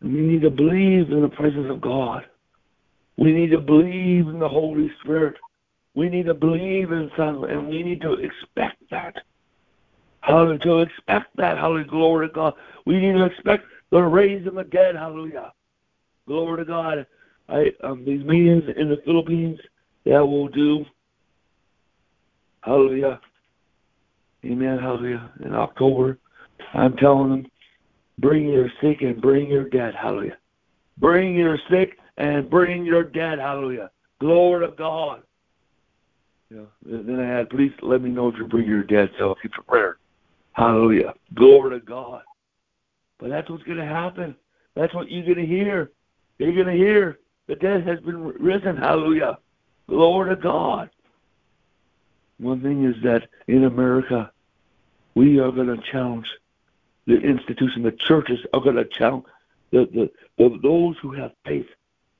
We need to believe in the presence of God. We need to believe in the Holy Spirit. We need to believe in Son, and we need to expect that. Hallelujah. To expect that. Hallelujah. Glory to God. We need to expect the raising the dead. Hallelujah. Glory to God. I um, these meetings in the Philippines that we'll do. Hallelujah. Amen. Hallelujah. In October, I'm telling them, bring your sick and bring your dead. Hallelujah. Bring your sick and bring your dead. Hallelujah. Glory to God. Yeah. Then I had, please let me know if you bring your dead, so keep prepared. Hallelujah. Glory to God. But that's what's going to happen. That's what you're going to hear. You're going to hear the dead has been risen. Hallelujah. Glory to God. One thing is that in America, we are going to challenge the institution. The churches are going to challenge the, the, the those who have faith.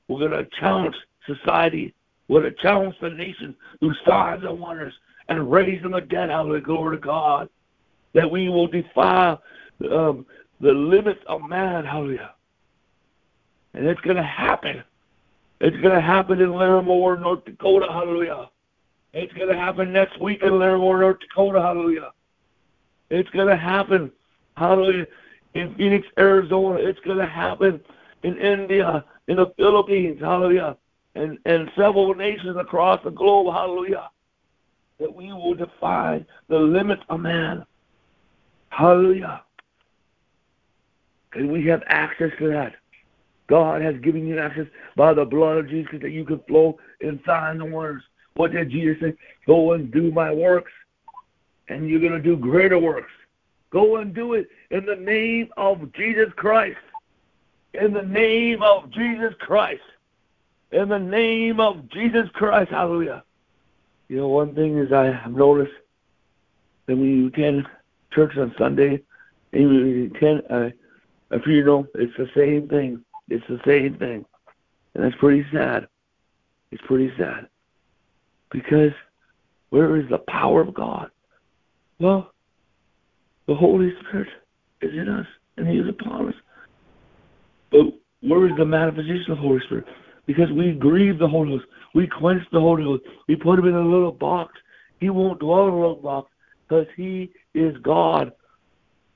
We're going to challenge society. We're going to challenge the nation through signs and wonders and raising the dead. Hallelujah. Glory to God. That we will defy um, the limits of man. Hallelujah. And it's going to happen. It's going to happen in Larimore, North Dakota. Hallelujah. It's going to happen next week in Larimore, North Dakota. Hallelujah. It's going to happen. Hallelujah. In Phoenix, Arizona. It's going to happen in India, in the Philippines. Hallelujah. And, and several nations across the globe. Hallelujah. That we will defy the limits of man. Hallelujah. And we have access to that. God has given you access by the blood of Jesus that you can flow in signs and wonders. What did Jesus say? Go and do my works, and you're going to do greater works. Go and do it in the name of Jesus Christ. In the name of Jesus Christ. In the name of Jesus Christ. Hallelujah. You know, one thing is I have noticed that when you attend church on Sunday, and you attend a, a funeral, it's the same thing. It's the same thing. And that's pretty sad. It's pretty sad. Because where is the power of God? Well, the Holy Spirit is in us and He is upon us. But where is the manifestation of the Holy Spirit? Because we grieve the Holy Ghost. We quench the Holy Ghost. We put him in a little box. He won't dwell in a little box because he is God.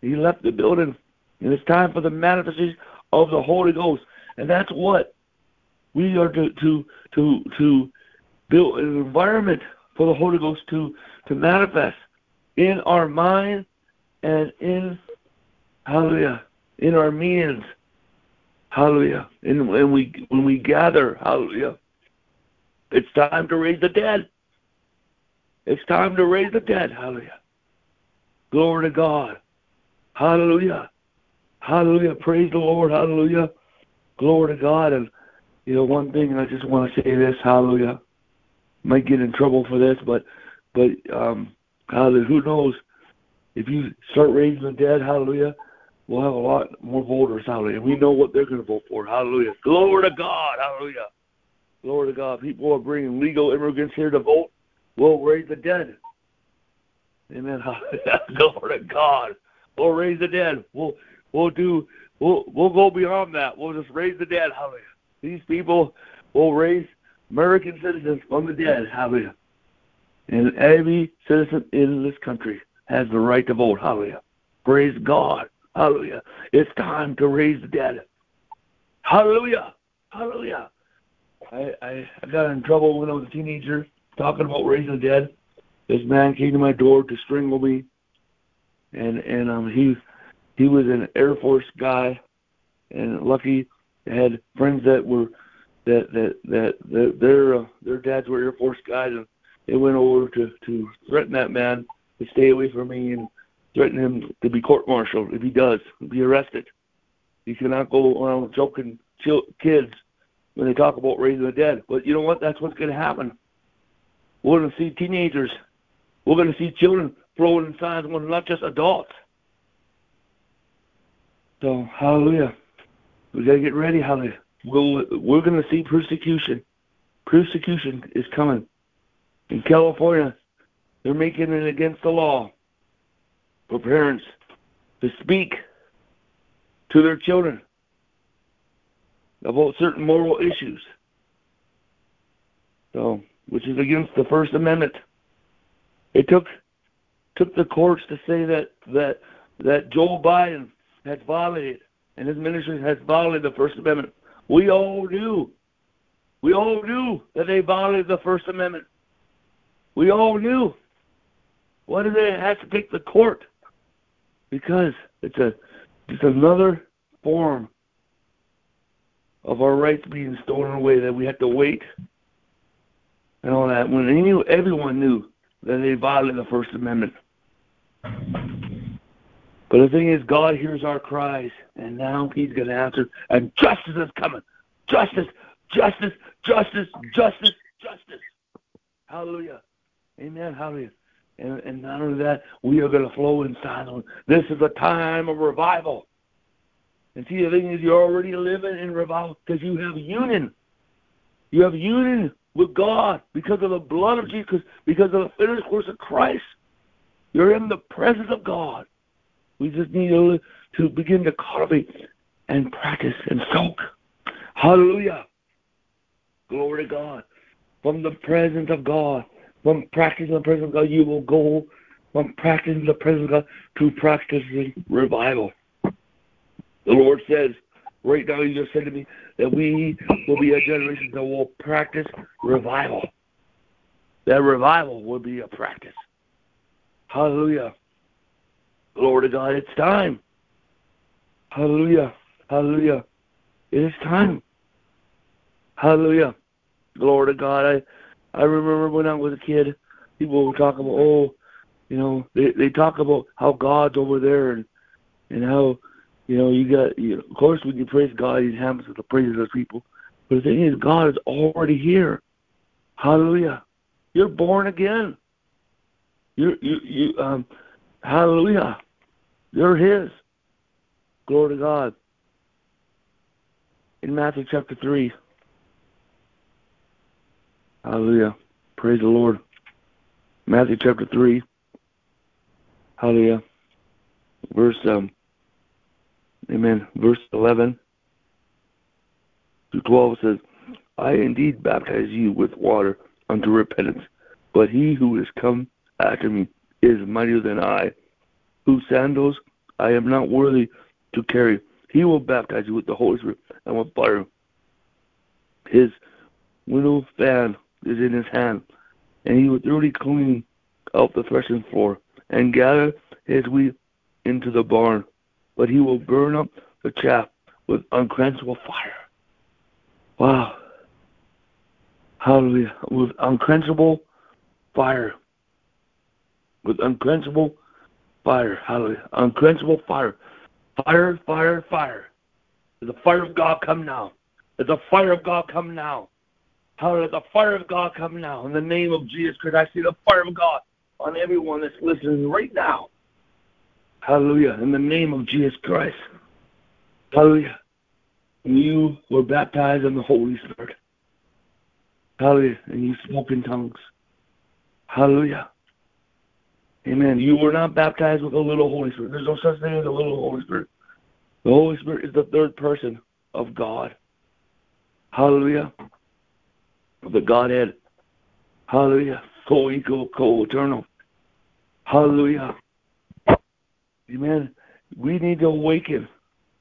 He left the building. And it's time for the manifestation of the Holy Ghost. And that's what we are to to to to build an environment for the Holy Ghost to, to manifest in our mind and in, hallelujah, in our meetings. Hallelujah. And when we when we gather, hallelujah, it's time to raise the dead. It's time to raise the dead. Hallelujah. Glory to God. Hallelujah. Hallelujah. Praise the Lord. Hallelujah. Glory to God. And you know, one thing I just want to say this, hallelujah. Might get in trouble for this, but but um hallelujah, who knows? If you start raising the dead, hallelujah, we'll have a lot more voters, hallelujah. And we know what they're gonna vote for. Hallelujah. Glory to God, hallelujah. Glory to God. People are bringing legal immigrants here to vote. We'll raise the dead. Amen. Glory to God. We'll raise the dead. We'll we'll do we'll we'll go beyond that. We'll just raise the dead. Hallelujah. These people will raise American citizens from the dead. Hallelujah. And every citizen in this country has the right to vote. Hallelujah. Praise God. Hallelujah. It's time to raise the dead. Hallelujah. Hallelujah. I, I, I got in trouble when I was a teenager talking about raising the dead. This man came to my door to strangle me, and and um he he was an Air Force guy, and lucky had friends that were that that that, that their uh, their dads were Air Force guys, and they went over to to threaten that man to stay away from me and threaten him to be court-martialed if he does, be arrested. He cannot go around joking kids when they talk about raising the dead. But you know what? That's what's going to happen. We're going to see teenagers. We're going to see children throwing in signs, well, not just adults. So, hallelujah. We got to get ready, hallelujah. We'll, we're going to see persecution. Persecution is coming. In California, they're making it against the law for parents to speak to their children about certain moral issues. So, which is against the First Amendment. It took took the courts to say that that that Joe Biden has violated and his ministry has violated the First Amendment. We all knew. We all knew that they violated the First Amendment. We all knew. Why did they have to take the court? Because it's a it's another form of our rights being stolen away that we have to wait and all that. When they knew, everyone knew that they violated the First Amendment. But the thing is, God hears our cries, and now He's going to answer, and justice is coming. Justice, justice, justice, justice, justice. Hallelujah. Amen. Hallelujah. And, and not only that, we are going to flow in silence. This is a time of revival. And see, the thing is, you're already living in revival because you have union. You have union with God because of the blood of Jesus, because of the finished course of Christ. You're in the presence of God. We just need to, begin to cultivate and practice and soak. Hallelujah. Glory to God. From the presence of God, from practicing the presence of God, you will go from practicing the presence of God to practicing revival. The Lord says, right now, He just said to me that we will be a generation that will practice revival. That revival will be a practice. Hallelujah. Glory to God. It's time. Hallelujah. Hallelujah. It is time. Hallelujah. Glory to God. I I remember when I was a kid, people were talking about, oh, you know, they they talk about how God's over there and and how you know, you got, you know, of course, we can praise God. He happens to the praises of people. But the thing is, God is already here. Hallelujah. You're born again. You, you, you, um, hallelujah. You're His. Glory to God. In Matthew chapter 3. Hallelujah. Praise the Lord. Matthew chapter 3. Hallelujah. Verse um, Amen. Verse 11 to 12 says, I indeed baptize you with water unto repentance, but he who is come after me is mightier than I, whose sandals I am not worthy to carry. He will baptize you with the Holy Spirit and with fire. His winnow fan is in his hand, and he will thoroughly clean out the threshing floor and gather his wheat into the barn, but he will burn up the chaff with unquenchable fire. Wow. Hallelujah. With unquenchable fire. With unquenchable fire. Hallelujah. Unquenchable fire. Fire, fire, fire. Let the fire of God come now. Let the fire of God come now. Hallelujah. The fire of God come now. In the name of Jesus Christ, I see the fire of God on everyone that's listening right now. Hallelujah. In the name of Jesus Christ. Hallelujah. And you were baptized in the Holy Spirit. Hallelujah. And you spoke in tongues. Hallelujah. Amen. You were not baptized with a little Holy Spirit. There's no such thing as a little Holy Spirit. The Holy Spirit is the third person of God. Hallelujah. The Godhead. Hallelujah. Co-equal, co-eternal. Hallelujah. Amen. We need to awaken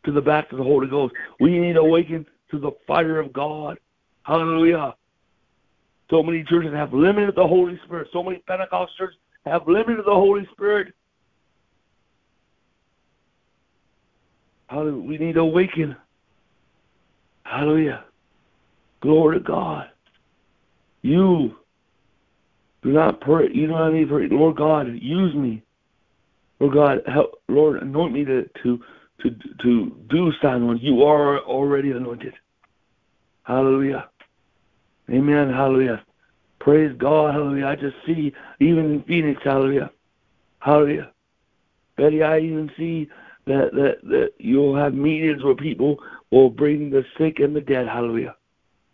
to the back of the Holy Ghost. We need to awaken to the fire of God. Hallelujah. So many churches have limited the Holy Spirit. So many Pentecost churches have limited the Holy Spirit. Hallelujah. We need to awaken. Hallelujah. Glory to God. You do not pray. You do not need pray. Lord God, use me. Lord God, help. Lord, anoint me to to to to do sign You are already anointed. Hallelujah. Amen. Hallelujah. Praise God. Hallelujah. I just see even in Phoenix. Hallelujah. Hallelujah. Betty, I even see that that that you'll have meetings where people will bring the sick and the dead. Hallelujah.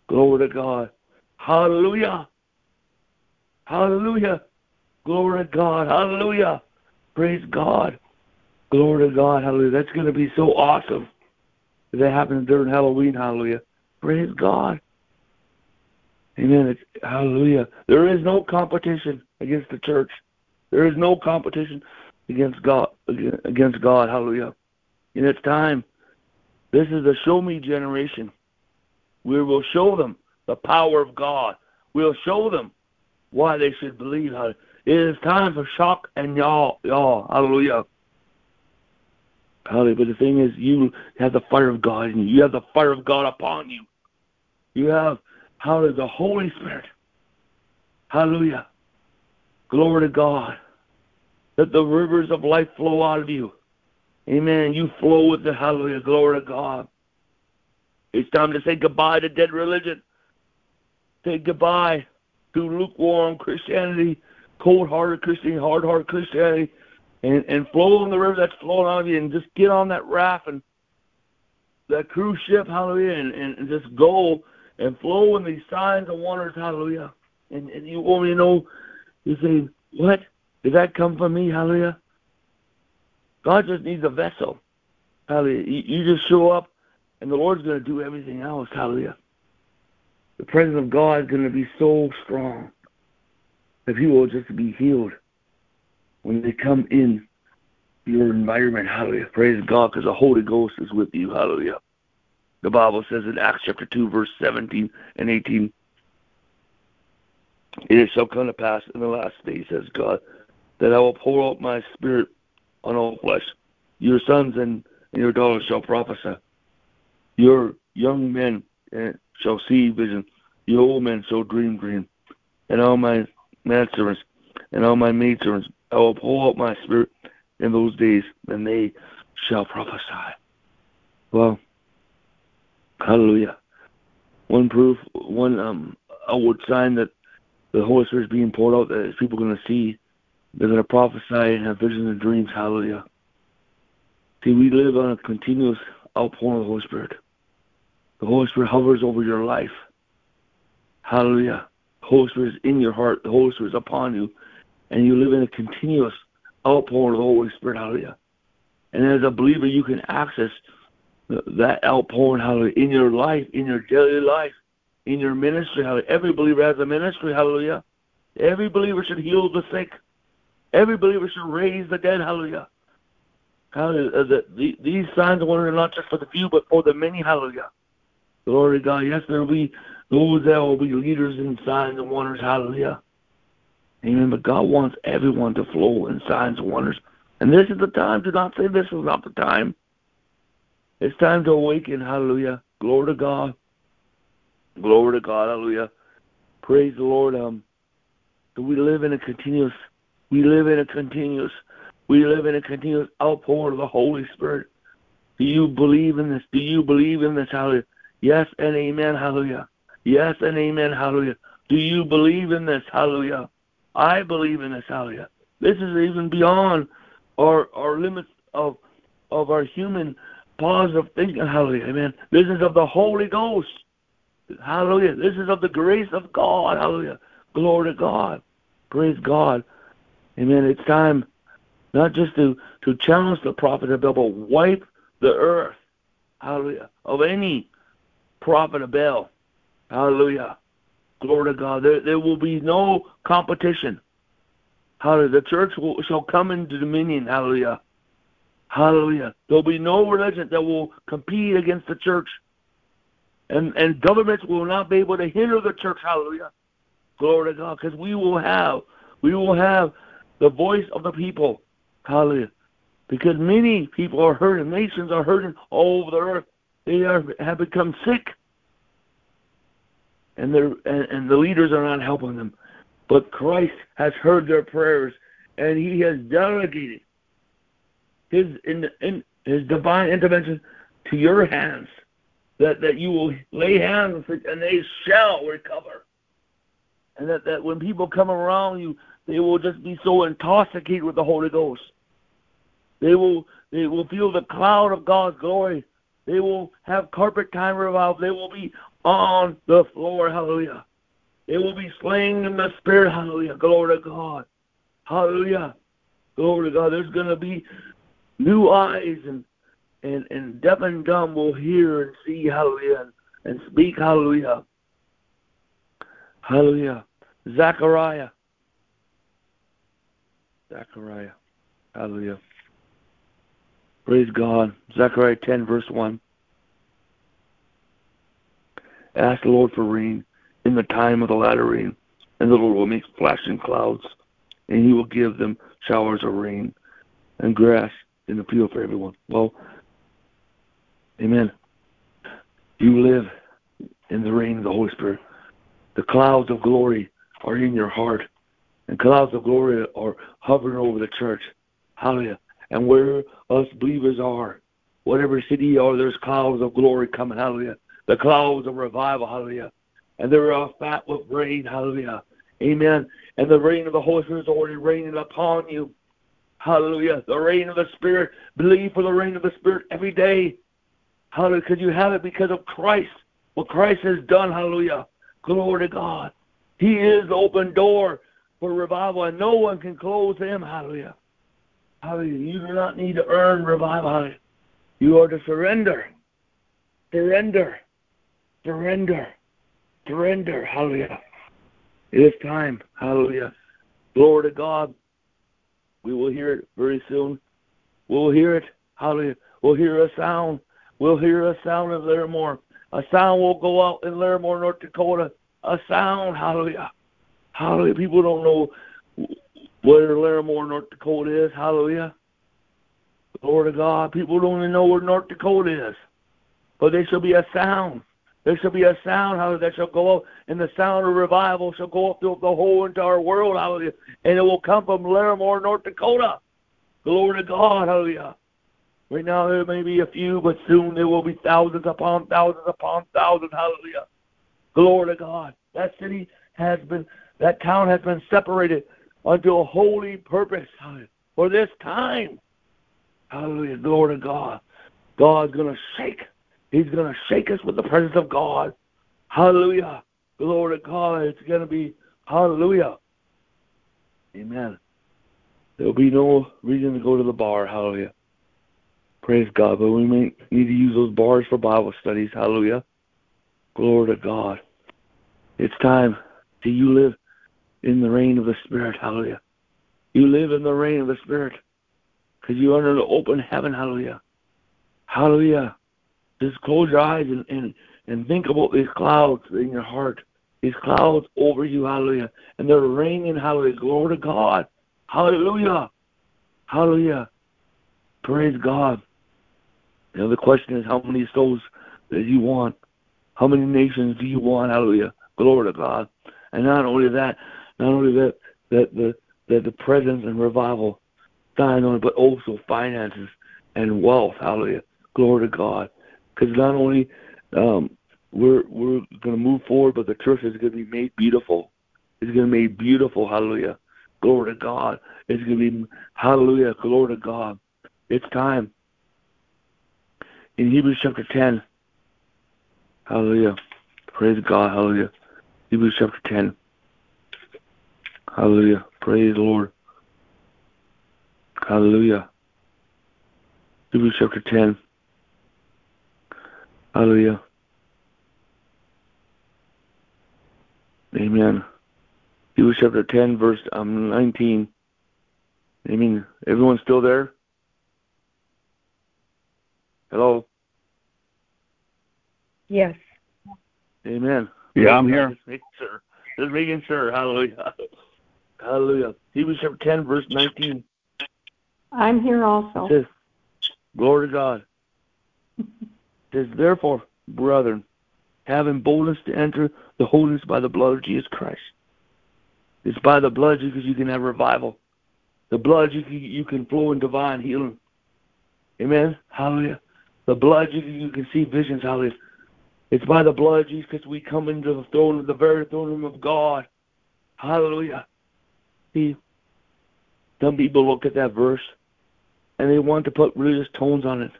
Glory to God. Hallelujah. Hallelujah. Glory to God. Hallelujah. Praise God. Glory to God. Hallelujah. That's going to be so awesome. If that happens during Halloween. Hallelujah. Praise God. Amen. It's, hallelujah. There is no competition against the church. There is no competition against God. Against God. Hallelujah. And it's time. This is the show me generation. We will show them the power of God. We'll show them why they should believe. It is time for shock and y'all, y'all. Hallelujah. Hallelujah. But the thing is, you have the fire of God in you. You have the fire of God upon you. You have, hallelujah, the Holy Spirit. Hallelujah. Glory to God. Let the rivers of life flow out of you. Amen. You flow with the hallelujah. Glory to God. It's time to say goodbye to dead religion. Say goodbye to lukewarm Christianity, cold hearted Christianity, hard hearted Christianity, and, and flow on the river that's flowing out of you and just get on that raft and that cruise ship, hallelujah, and, and just go and flow in these signs and wonders, hallelujah. And, and you even know, you say, what? Did that come from me, hallelujah? God just needs a vessel. Hallelujah. You, you just show up and the Lord's going to do everything else. Hallelujah. The presence of God is going to be so strong that people will just be healed when they come in your environment. Hallelujah. Praise God because the Holy Ghost is with you. Hallelujah. The Bible says in Acts chapter 2, verse 17 and 18, It shall come to pass in the last days, says God, that I will pour out my spirit on all flesh. Your sons and, and your daughters shall prophesy. Your young men eh, shall see vision. Your old men shall dream dream. And all my manservants and all my maidservants, I will pour out my spirit in those days, and they shall prophesy. Well, hallelujah. One proof, one um, outward sign that the Holy Spirit is being poured out that people are going to see. They're going to prophesy and have visions and dreams. Hallelujah. See, we live on a continuous outpouring of the Holy Spirit. The Holy Spirit hovers over your life. Hallelujah. The Holy Spirit is in your heart. The Holy Spirit is upon you. And you live in a continuous outpouring of the Holy Spirit. Hallelujah. And as a believer, you can access that outpouring, hallelujah, in your life, in your daily life, in your ministry. Hallelujah. Every believer has a ministry. Hallelujah. Every believer should heal the sick. Every believer should raise the dead. Hallelujah. Hallelujah. Uh, the, the, these signs and wonders are not just for the few, but for the many. Hallelujah. Glory to God. Yes, there will be those that will be leaders in signs and wonders. Hallelujah. Amen. But God wants everyone to flow in signs and wonders. And this is the time. Do not say this is not the time. It's time to awaken. Hallelujah. Glory to God. Glory to God. Hallelujah. Praise the Lord. Um, we live in a continuous, we live in a continuous, we live in a continuous outpour of the Holy Spirit. Do you believe in this? Do you believe in this? Hallelujah. Yes and amen. Hallelujah. Yes and amen. Hallelujah. Do you believe in this? Hallelujah. I believe in this. Hallelujah. This is even beyond our our limits of of our human positive thinking. Hallelujah. Amen. This is of the Holy Ghost. Hallelujah. This is of the grace of God. Hallelujah. Glory to God. Praise God. Amen. It's time not just to, to challenge the prophet of Baal, but wipe the earth. Hallelujah. Of any prophet of Baal. Hallelujah. Glory to God. There, there will be no competition. Hallelujah. The church will, shall come into dominion. Hallelujah. Hallelujah. There'll be no religion that will compete against the church and and governments will not be able to hinder the church. Hallelujah, glory to God, because we will have we will have the voice of the people. Hallelujah, because many people are hurting, nations are hurting all over the earth. They are have become sick, and they and, and the leaders are not helping them. But Christ has heard their prayers, and He has delegated His in, in His divine intervention to your hands that, that you will lay hands and they shall recover. And that, that when people come around you, they will just be so intoxicated with the Holy Ghost. They will they will feel the cloud of God's glory. They will have carpet time revival. They will be on the floor. Hallelujah. They will be slain in the spirit. Hallelujah. Glory to God. Hallelujah. Glory to God. There's going to be new eyes and and, and deaf and dumb will hear and see, hallelujah, and, and speak, hallelujah. Hallelujah. Zechariah. Zechariah. Hallelujah. Praise God. Zechariah 10, verse 1. Ask the Lord for rain in the time of the latter rain, and the Lord will make flashing clouds, and he will give them showers of rain and grass in the field for everyone. Well, Amen. You live in the rain of the Holy Spirit. The clouds of glory are in your heart, and clouds of glory are hovering over the church. Hallelujah. And where us believers are, whatever city you are, there's clouds of glory coming. Hallelujah. The clouds of revival. Hallelujah. And they're all fat with rain. Hallelujah. Amen. And the rain of the Holy Spirit is already raining upon you. Hallelujah. The rain of the Spirit. Believe for the rain of the Spirit every day. Hallelujah. Because you have it because of Christ. What Christ has done. Hallelujah. Glory to God. He is the open door for revival, and no one can close him. Hallelujah. Hallelujah. You do not need to earn revival. Hallelujah. You are to surrender. Surrender. Surrender. Surrender. Hallelujah. It is time. Hallelujah. Glory to God. We will hear it very soon. We'll hear it. Hallelujah. We'll hear a sound. We'll hear a sound in Larimore. A sound will go out in Larimore, North Dakota. A sound, hallelujah. Hallelujah. People don't know where Larimore, North Dakota is. Hallelujah. Glory to God. People don't even know where North Dakota is. But there shall be a sound. There shall be a sound, hallelujah, that shall go up, and the sound of revival shall go up through the whole entire world, hallelujah. And it will come from Larimore, North Dakota. Glory to God, hallelujah. Right now there may be a few, but soon there will be thousands upon thousands upon thousands. Hallelujah. Glory to God. That city has been, that town has been separated unto a holy purpose for this time. Hallelujah. Glory to God. God's going to shake. He's going to shake us with the presence of God. Hallelujah. Glory to God. It's going to be, hallelujah. Amen. There'll be no reason to go to the bar. Hallelujah. Praise God. But we may need to use those bars for Bible studies. Hallelujah. Glory to God. It's time. Do you live in the rain of the Spirit? Hallelujah. You live in the rain of the Spirit because you're under the open heaven. Hallelujah. Hallelujah. Just close your eyes and, and, and think about these clouds in your heart, these clouds over you, hallelujah, and they're raining, hallelujah, glory to God, hallelujah, hallelujah, praise God. You know, the question is how many souls do you want? How many nations do you want? Hallelujah, glory to God. And not only that, not only that, that the that the presence and revival, not only but also finances and wealth. Hallelujah, glory to God. Because not only um, we're we're going to move forward, but the church is going to be made beautiful. It's going to be made beautiful. Hallelujah. Glory to God. It's going to be hallelujah. Glory to God. It's time. In Hebrews chapter 10. Hallelujah. Praise God. Hallelujah. Hebrews chapter 10. Hallelujah. Praise the Lord. Hallelujah. Hebrews chapter 10. Hallelujah. Amen. Hebrews chapter 10, verse um, 19. I mean, everyone's still there? Hello? Yes. Amen. Yeah, I'm here. Just making sure. Just making sure. Hallelujah. Hallelujah. Hebrews chapter 10, verse 19. I'm here also. Says, Glory to God. It says, Therefore, brethren, having boldness to enter the holiness by the blood of Jesus Christ. It's by the blood because you can have revival. The blood you can, you can flow in divine healing. Amen. Hallelujah. The blood you you can see visions. Hallelujah. It's by the blood Jesus because we come into the throne of the very throne room of God. Hallelujah. See, some people look at that verse and they want to put religious tones on it.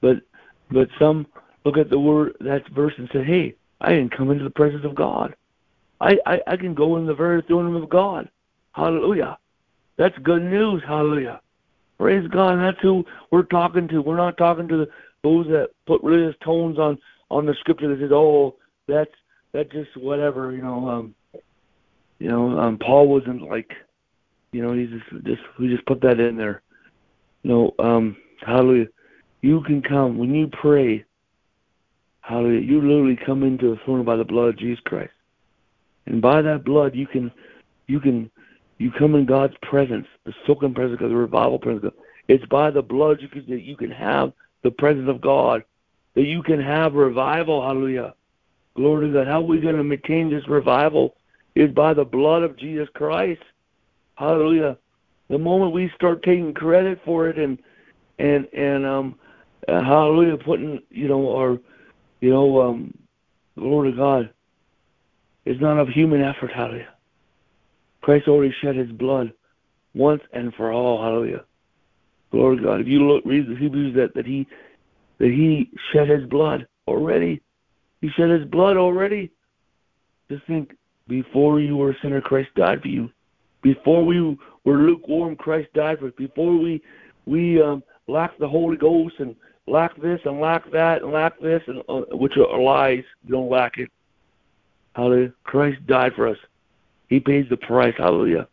But but some look at the word that verse and say, Hey, I can come into the presence of God. I, I, I can go in the very throne room of God. Hallelujah. That's good news. Hallelujah. Praise God. That's who we're talking to. We're not talking to those that put religious tones on on the scripture that says, "Oh, that's that's just whatever," you know. Um, you know, um, Paul wasn't like, you know, he's just just we just put that in there. No, um, hallelujah. You can come when you pray. Hallelujah. You literally come into the throne by the blood of Jesus Christ, and by that blood you can, you can, you come in God's presence, the soaking presence of the revival presence. It's by the blood you can you can have the presence of God, that you can have revival. Hallelujah. Glory to God. How are we going to maintain this revival? Is by the blood of Jesus Christ. Hallelujah. The moment we start taking credit for it and and and um uh, hallelujah putting you know our you know um glory to God it's not of human effort hallelujah. Christ already shed his blood once and for all hallelujah. Glory God. If you look read the Hebrews that that he that he shed his blood already. He shed his blood already. Just think before you were a sinner Christ died for you. Before we were lukewarm, Christ died for us. Before we we um, lack the Holy Ghost and lack this and lack that and lack this, and uh, which are lies. You don't lack it. Hallelujah. Christ died for us. He paid the price. Hallelujah.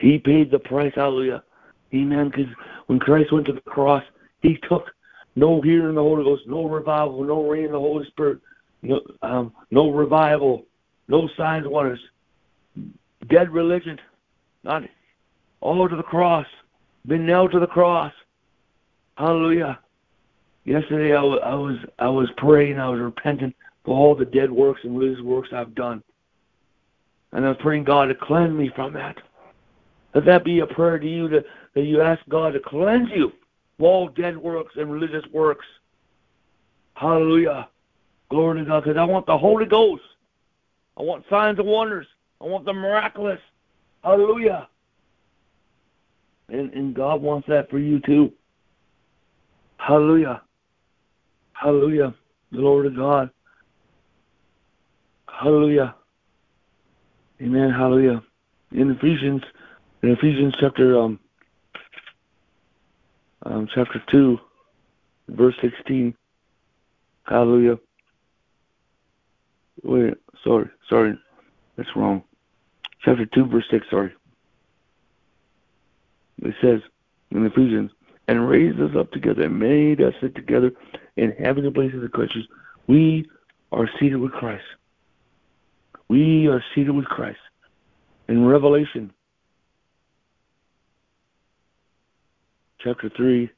He paid the price. Hallelujah. Amen. Because when Christ went to the cross, He took no hearing the Holy Ghost, no revival, no rain of the Holy Spirit, no, um, no revival, no signs, wonders dead religion, not all to the cross, been nailed to the cross. Hallelujah. Yesterday I was, I was I was praying, I was repenting for all the dead works and religious works I've done. And I was praying God to cleanse me from that. Let that be a prayer to you to, that you ask God to cleanse you of all dead works and religious works. Hallelujah. Glory to God. Because I want the Holy Ghost. I want signs and wonders. I want the miraculous. Hallelujah. And, and God wants that for you too. Hallelujah. Hallelujah. Glory to God. Hallelujah. Amen. Hallelujah. In Ephesians, in Ephesians chapter um, um chapter two, verse sixteen. Hallelujah. Wait, sorry, sorry, that's wrong chapter 2, verse 6, sorry. It says in Ephesians, and raised us up together and made us sit together in heavenly places of Christ. We are seated with Christ. We are seated with Christ. In Revelation chapter 3,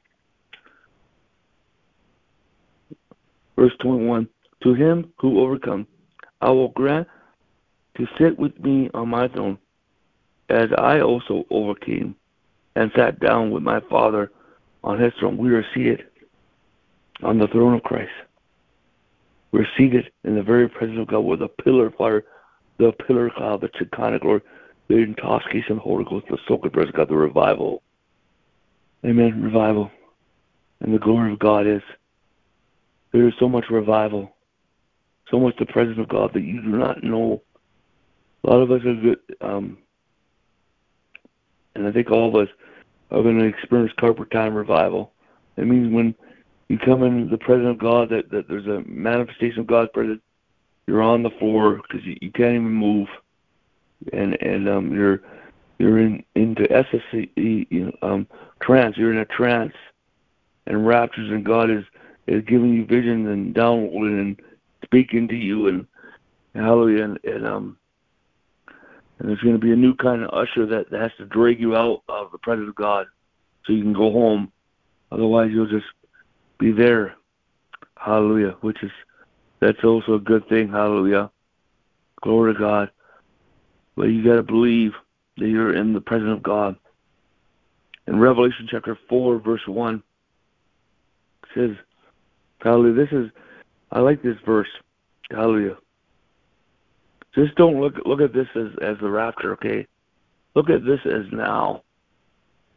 verse 21, to him who overcomes, I will grant to sit with me on my throne, as I also overcame and sat down with my Father on his throne. We are seated on the throne of Christ. We're seated in the very presence of God with a pillar of fire, the pillar of cloud, the Shekinah glory, the intoxication of the Holy Ghost, the soaking presence of God, the revival. Amen. Revival. And the glory of God is there is so much revival, so much the presence of God that you do not know. A lot of us are good, um, and I think all of us are going to experience carpet time revival. It means when you come in the presence of God, that, that there's a manifestation of God's presence. You're on the floor because you, you can't even move, and and um, you're you're in into ecstasy you know, um, trance. You're in a trance, and raptures, and God is is giving you visions and downloading and speaking to you, and hallelujah, and, and um, and there's going to be a new kind of usher that, that has to drag you out of the presence of God, so you can go home. Otherwise, you'll just be there. Hallelujah. Which is that's also a good thing. Hallelujah. Glory to God. But you got to believe that you're in the presence of God. In Revelation chapter 4, verse 1, it says, Hallelujah. This is, I like this verse. Hallelujah. Just don't look look at this as as the rapture, okay? Look at this as now.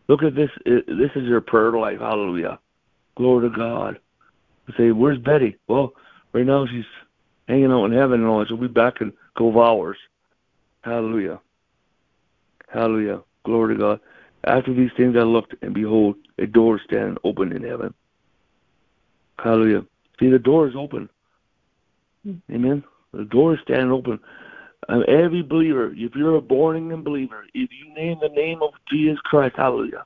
Look at this. This is your prayer life. Hallelujah. Glory to God. say, where's Betty? Well, right now she's hanging out in heaven and all. She'll be back in a couple of hours. Hallelujah. Hallelujah. Glory to God. After these things I looked, and behold, a door standing open in heaven. Hallelujah. See, the door is open. Hmm. Amen. The door is standing open. Every believer, if you're a born again believer, if you name the name of Jesus Christ, hallelujah.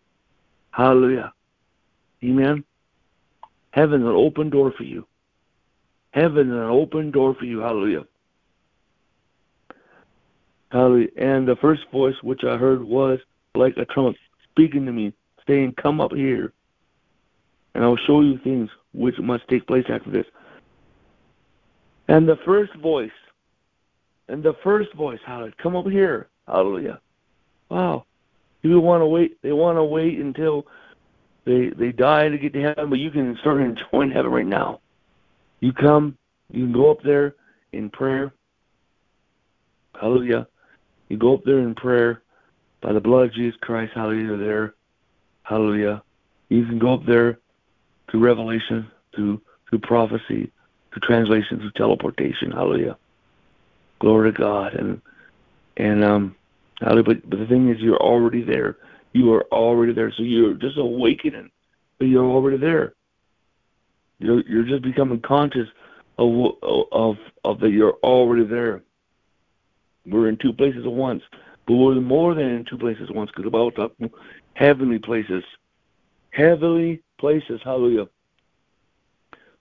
Hallelujah. Amen. Heaven's an open door for you. Heaven's an open door for you. Hallelujah. Hallelujah. And the first voice which I heard was like a trumpet speaking to me, saying, Come up here, and I'll show you things which must take place after this. And the first voice, and the first voice, hallelujah, come up here, hallelujah. Wow. You want to wait, they want to wait until they they die to get to heaven, but you can start enjoying heaven right now. You come, you can go up there in prayer. Hallelujah. You go up there in prayer by the blood of Jesus Christ. Hallelujah. There. Hallelujah. You can go up there through revelation, through through prophecy, through translation, through teleportation. Hallelujah. Glory to God. And and um. But but the thing is you're already there. You are already there. So you're just awakening, but you're already there. You're you're just becoming conscious of of of that you're already there. We're in two places at once, but we're more than in two places at once because about talking heavenly places, heavenly places. Hallelujah.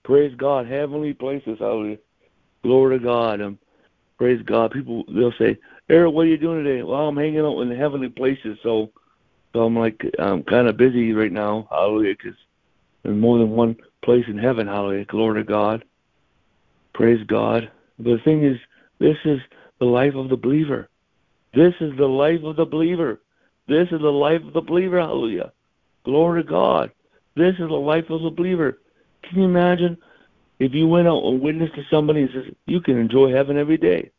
Praise God, heavenly places. Hallelujah. Glory to God. Um, praise God. People they'll say, Eric, what are you doing today? Well, I'm hanging out in the heavenly places. So so I'm like, I'm kind of busy right now. Hallelujah, because there's more than one place in heaven. Hallelujah, glory to God. Praise God. But the thing is, this is the life of the believer. This is the life of the believer. This is the life of the believer. Hallelujah. Glory to God. This is the life of the believer. Can you imagine if you went out and witnessed to somebody and says, you can enjoy heaven every day.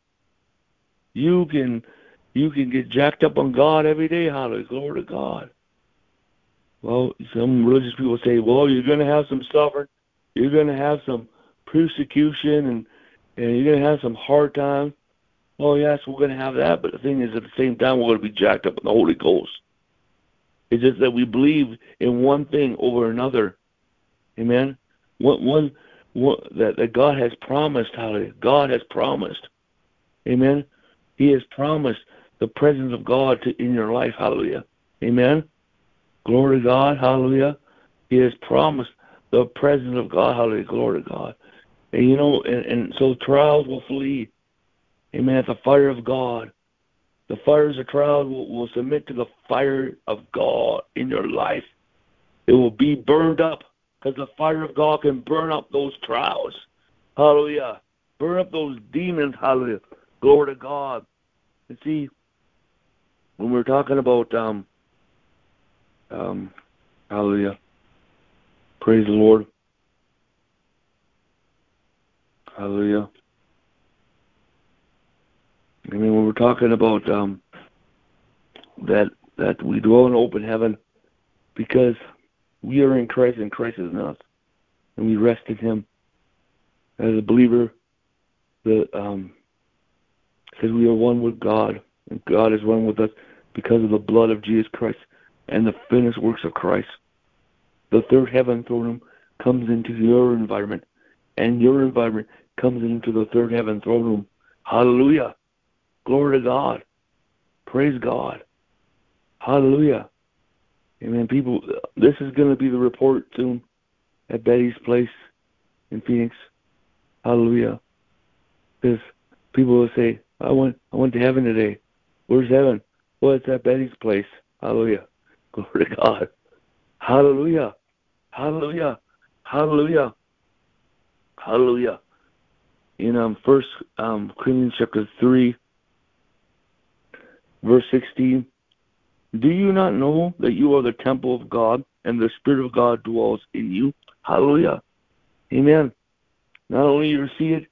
You can you can get jacked up on God every day. Hallelujah. Glory to God. Well, some religious people say, well, you're going to have some suffering. You're going to have some persecution and, and you're going to have some hard times. Oh, yes, we're going to have that. But the thing is, at the same time, we're going to be jacked up in the Holy Ghost. It's just that we believe in one thing over another. Amen. One, one that, that God has promised. Hallelujah. God has promised. Amen. He has promised the presence of God to, in your life. Hallelujah. Amen. Glory to God. Hallelujah. He has promised the presence of God. Hallelujah. Glory to God. And you know, and, and so trials will flee. Amen. The fire of God. The fires of trials will, will submit to the fire of God in your life. It will be burned up because the fire of God can burn up those trials. Hallelujah. Burn up those demons. Hallelujah. Glory to God. And see, when we're talking about um, um, hallelujah. Praise the Lord. Hallelujah. I mean, when we're talking about um, that that we dwell in open heaven because we are in Christ and Christ is in us, and we rest in Him. As a believer, the um, says we are one with God, and God is one with us because of the blood of Jesus Christ and the finished works of Christ. The third heaven throne room comes into your environment, and your environment comes into the third heaven throne room. Hallelujah. Glory to God. Praise God. Hallelujah. Amen. People, this is going to be the report soon at Betty's place in Phoenix. Hallelujah. Because people will say, I went, I went to heaven today. Where's heaven? Well, it's at Betty's place. Hallelujah. Glory to God. Hallelujah. Hallelujah. Hallelujah. Hallelujah. In um, First um, Corinthians chapter 3, verse 16, do you not know that you are the temple of God and the Spirit of God dwells in you? Hallelujah. Amen. Not only you receive it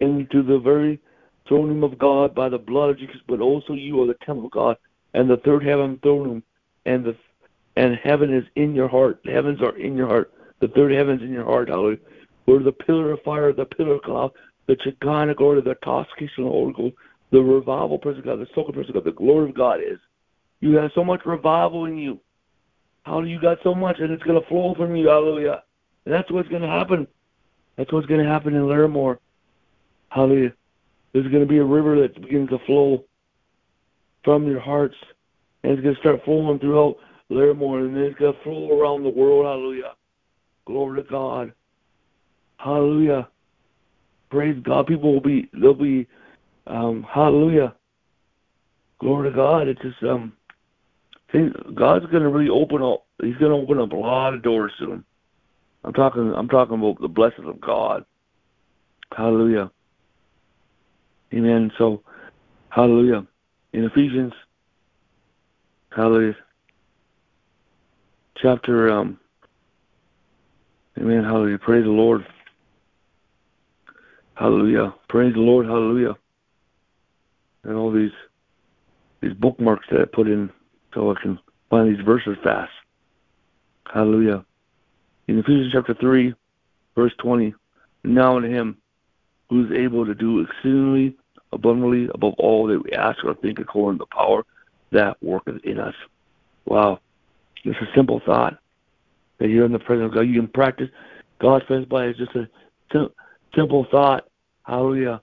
into the very throne room of God by the blood of Jesus, but also you are the temple of God and the third heaven throne room and the and heaven is in your heart. The heavens are in your heart. The third heaven's in your heart, hallelujah. Where the pillar of fire, the pillar of cloud, the Shekinah glory, the Toscation oracle, the Holy Ghost, the revival presence of God, the soul presence of God, the glory of God is. You have so much revival in you. How you got so much, and it's going to flow from you. Hallelujah. And that's what's going to happen. That's what's going to happen in Larimore. Hallelujah. There's going to be a river that begins to flow from your hearts, and it's going to start flowing throughout Larimore, and then it's going to flow around the world. Hallelujah. Glory to God. Hallelujah. Praise God. People will be, they'll be, um, hallelujah. Glory to God. It's just, um, God's going to really open up. He's going to open up a lot of doors soon. I'm talking. I'm talking about the blessings of God. Hallelujah. Amen. So, Hallelujah. In Ephesians, Hallelujah, chapter, um, Amen. Hallelujah. Praise the Lord. Hallelujah. Praise the Lord. Hallelujah. And all these these bookmarks that I put in so I can find these verses fast. Hallelujah. In Ephesians chapter 3, verse 20, now unto him who is able to do exceedingly abundantly above all that we ask or think according to the power that worketh in us. Wow. It's a simple thought that you're in the presence of God. You can practice God's presence by just a simple thought. Hallelujah.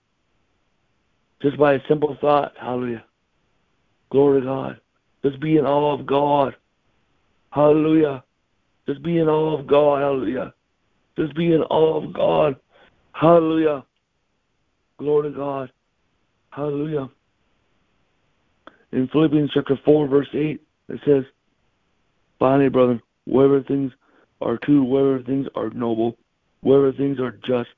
Just by a simple thought. Hallelujah. Glory to God. Just be in awe of God. Hallelujah. Just be in awe of God. Hallelujah. Just be in awe of God. Hallelujah. Glory to God. Hallelujah. In Philippians chapter 4, verse 8, it says, Finally, brethren, whatever things are true, whatever things are noble, whatever things are just,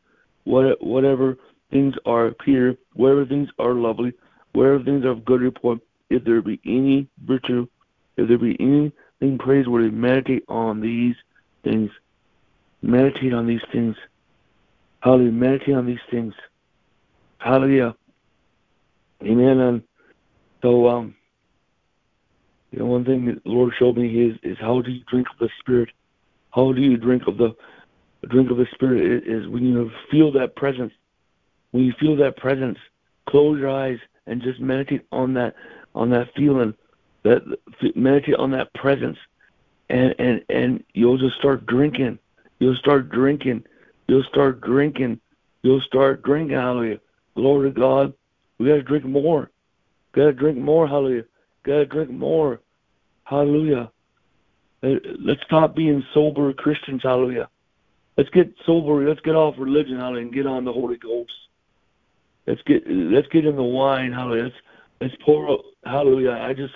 whatever things are pure, whatever things are lovely, whatever things are of good report, if there be any virtue, if there be anything praiseworthy, meditate on these things. Meditate on these things. Hallelujah. Meditate on these things. Hallelujah. Amen. And so, um, you know, one thing that the Lord showed me is is how do you drink of the Spirit? How do you drink of the drink of the Spirit? Is when you feel that presence. When you feel that presence, close your eyes and just meditate on that on that feeling, that meditate on that presence, and and and you'll just start drinking. You'll start drinking. You'll start drinking. You'll start drinking. Hallelujah. Glory to God. We gotta drink more. Gotta drink more. Hallelujah. Gotta drink more. Hallelujah. Uh, let's stop being sober Christians, hallelujah. Let's get sober, let's get off religion, hallelujah, and get on the Holy Ghost. Let's get let's get in the wine, hallelujah. Let's pour out hallelujah. I just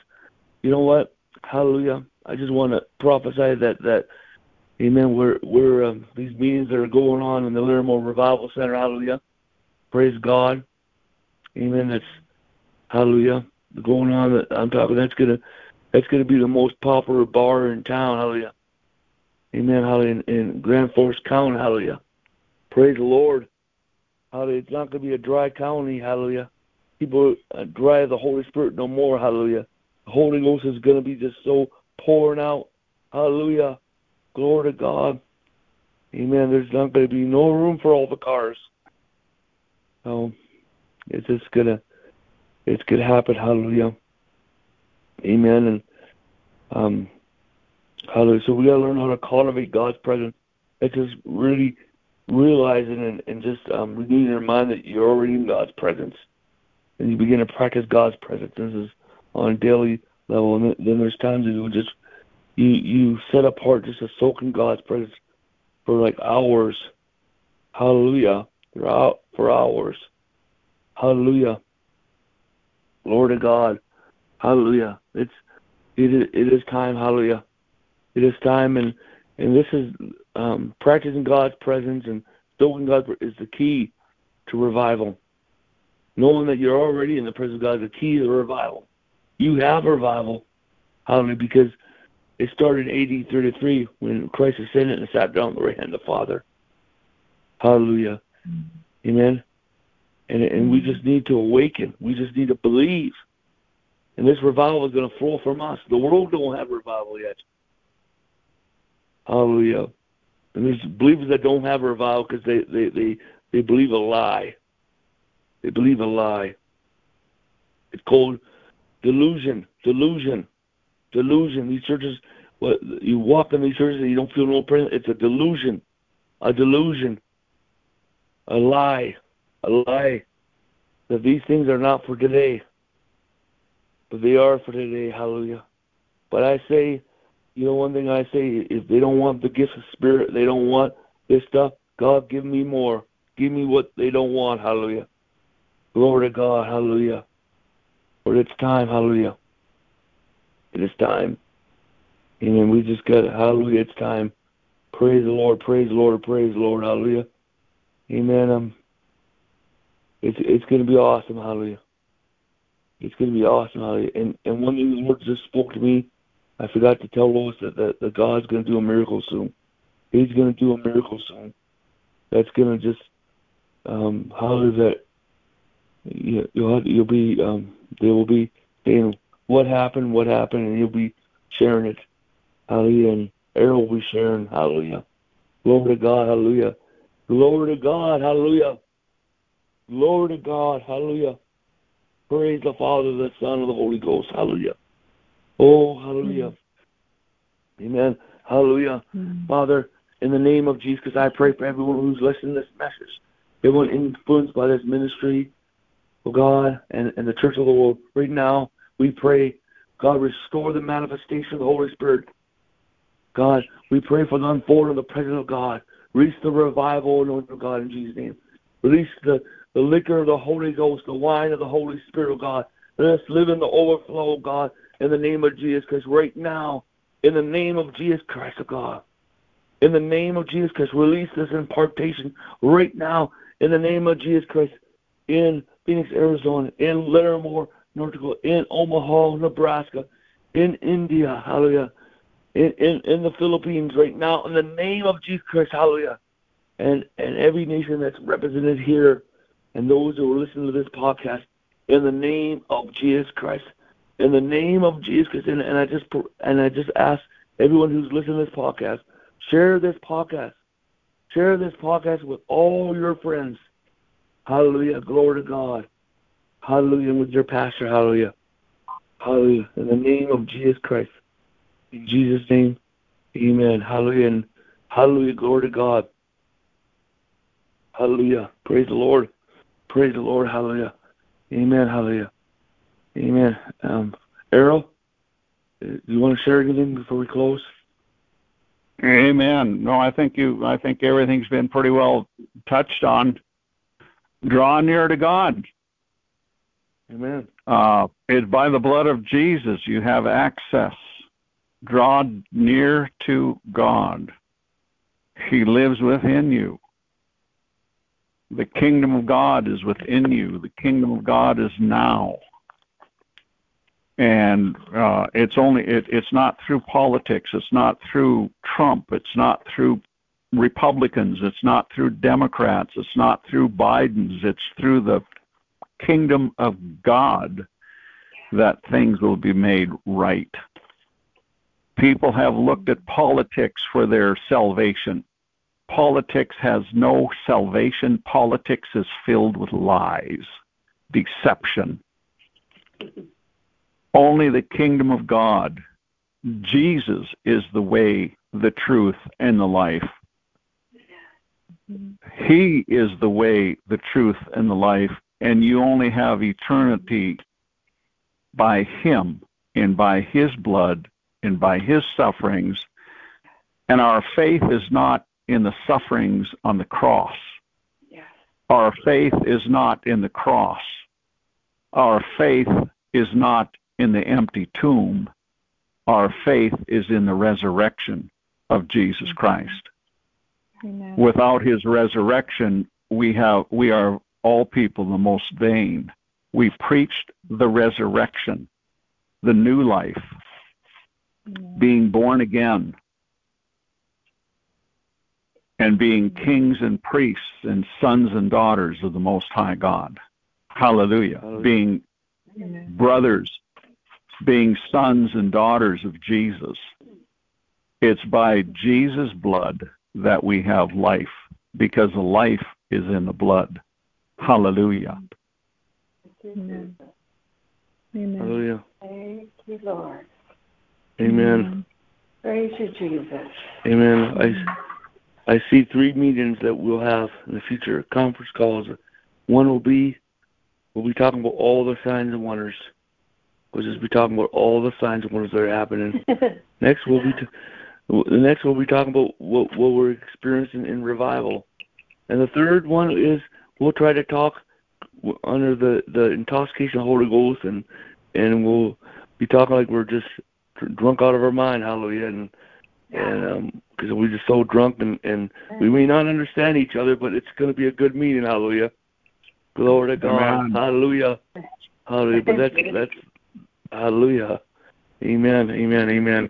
you know what? Hallelujah. I just want to prophesy that that Amen. We're we're um, these meetings that are going on in the Larimore Revival Center. Hallelujah. Praise God. Amen. That's Hallelujah. Going on. That I'm talking. That's gonna that's gonna be the most popular bar in town. Hallelujah. Amen. Hallelujah. In, in Grand Forks County. Hallelujah. Praise the Lord. Hallelujah. It's not gonna be a dry county. Hallelujah. People uh, dry the Holy Spirit no more. Hallelujah. The Holy Ghost is gonna be just so pouring out. Hallelujah. Glory to God. Amen. There's not going to be no room for all the cars. So it's just gonna, it's gonna happen. Hallelujah. Amen. And um, hallelujah. So we gotta learn how to cultivate God's presence. It's just really realizing and, and just um, renewing your mind that you're already in God's presence, and you begin to practice God's presence. This is on a daily level, and then there's times that you just you you set apart just to soak in God's presence for like hours. Hallelujah. For, for hours. Hallelujah. Lord of God. Hallelujah. It's it is, it is time. Hallelujah. It is time, and and this is um, practicing God's presence and soaking God is the key to revival. Knowing that you're already in the presence of God is the key to revival. You have revival. Hallelujah. Because it started in AD 33 when Christ ascended and sat down on the right hand of the Father. Hallelujah. Mm-hmm. Amen. And and we just need to awaken. We just need to believe. And this revival is going to flow from us. The world don't have revival yet. Hallelujah. And there's believers that don't have revival because they, they, they, they believe a lie. They believe a lie. It's called delusion. Delusion delusion. These churches, what you walk in these churches and you don't feel no presence. It's a delusion, a delusion, a lie, a lie that these things are not for today, but they are for today. Hallelujah. But I say, you know, one thing I say, if they don't want the gifts of spirit, they don't want this stuff. God, give me more. Give me what they don't want. Hallelujah. Glory to God. Hallelujah. For it's time. Hallelujah. It is time. Amen. We just got hallelujah. It's time. Praise the Lord. Praise the Lord. Praise the Lord. Hallelujah. Amen. Um, it's it's going to be awesome. Hallelujah. It's going to be awesome. Hallelujah. And and one thing the Lord just spoke to me. I forgot to tell Lois that, that, that God's going to do a miracle soon. He's going to do a miracle soon. That's going to just um, hallelujah. That you, you'll you'll be um, they will be saying what happened, what happened, and you'll be sharing it. Hallelujah. And Errol will be sharing. Hallelujah. Glory to God. Hallelujah. Glory to God. Hallelujah. Glory to God. Hallelujah. Praise the Father, the Son, and the Holy Ghost. Hallelujah. Oh, hallelujah. Mm-hmm. Amen. Hallelujah. Mm-hmm. Father, in the name of Jesus, I pray for everyone who's listening to this message, everyone influenced by this ministry, oh God, and, and the church of the world right now. We pray, God, restore the manifestation of the Holy Spirit. God, we pray for the unfolding of the presence of God. Release the revival, of God, in Jesus' name. Release the, the liquor of the Holy Ghost, the wine of the Holy Spirit, of God. Let us live in the overflow, of God, in the name of Jesus Christ. Right now, in the name of Jesus Christ, of God. In the name of Jesus Christ, release this impartation right now, in the name of Jesus Christ, in Phoenix, Arizona, in Larimore, North Dakota, in Omaha, Nebraska, in India, hallelujah, in, in, in the Philippines right now, in the name of Jesus Christ, hallelujah. And and every nation that's represented here and those who are listening to this podcast, in the name of Jesus Christ. In the name of Jesus Christ. And, and I just and I just ask everyone who's listening to this podcast, share this podcast. Share this podcast with all your friends. Hallelujah. Glory to God. Hallelujah. With your pastor. Hallelujah. Hallelujah. In the name of Jesus Christ. In Jesus' name. Amen. Hallelujah. And hallelujah. Glory to God. Hallelujah. Praise the Lord. Praise the Lord. Hallelujah. Amen. Hallelujah. Amen. Um, Errol, do you want to share anything before we close? Amen. No, I think you. I think everything's been pretty well touched on. Draw near to God. Amen. Uh, it's by the blood of Jesus you have access. Draw near to God. He lives within you. The kingdom of God is within you. The kingdom of God is now. And uh, it's only it, it's not through politics. It's not through Trump. It's not through Republicans. It's not through Democrats. It's not through Biden's. It's through the kingdom of God that things will be made right. People have looked at politics for their salvation. Politics has no salvation. Politics is filled with lies, deception. Only the kingdom of God, Jesus, is the way, the truth, and the life. He is the way, the truth, and the life, and you only have eternity by Him and by His blood and by His sufferings. And our faith is not in the sufferings on the cross. Our faith is not in the cross. Our faith is not in the empty tomb. Our faith is in the resurrection of Jesus mm-hmm. Christ. Amen. Without his resurrection, we have we are all people the most vain. We preached the resurrection, the new life, Amen. being born again, and being kings and priests and sons and daughters of the Most High God. Hallelujah. Hallelujah. Being Amen. brothers, being sons and daughters of Jesus. It's by Jesus' blood that we have life because the life is in the blood. Hallelujah. Amen. Amen. Hallelujah. Thank you, Lord. Amen. Praise you, Jesus. Amen. I, I see three meetings that we'll have in the future, conference calls. One will be, we'll be talking about all the signs and wonders. We'll just be talking about all the signs and wonders that are happening. next, we'll be, t- the next we'll be talking about what, what we're experiencing in revival. And the third one is we'll try to talk under the the intoxication of the Holy Ghost, and and we'll be talking like we're just drunk out of our mind. Hallelujah! And and um, because we're just so drunk, and and we may not understand each other, but it's going to be a good meeting. Hallelujah! Glory to God! Amen. Hallelujah! Hallelujah! But that's that's Hallelujah! Amen! Amen! Amen!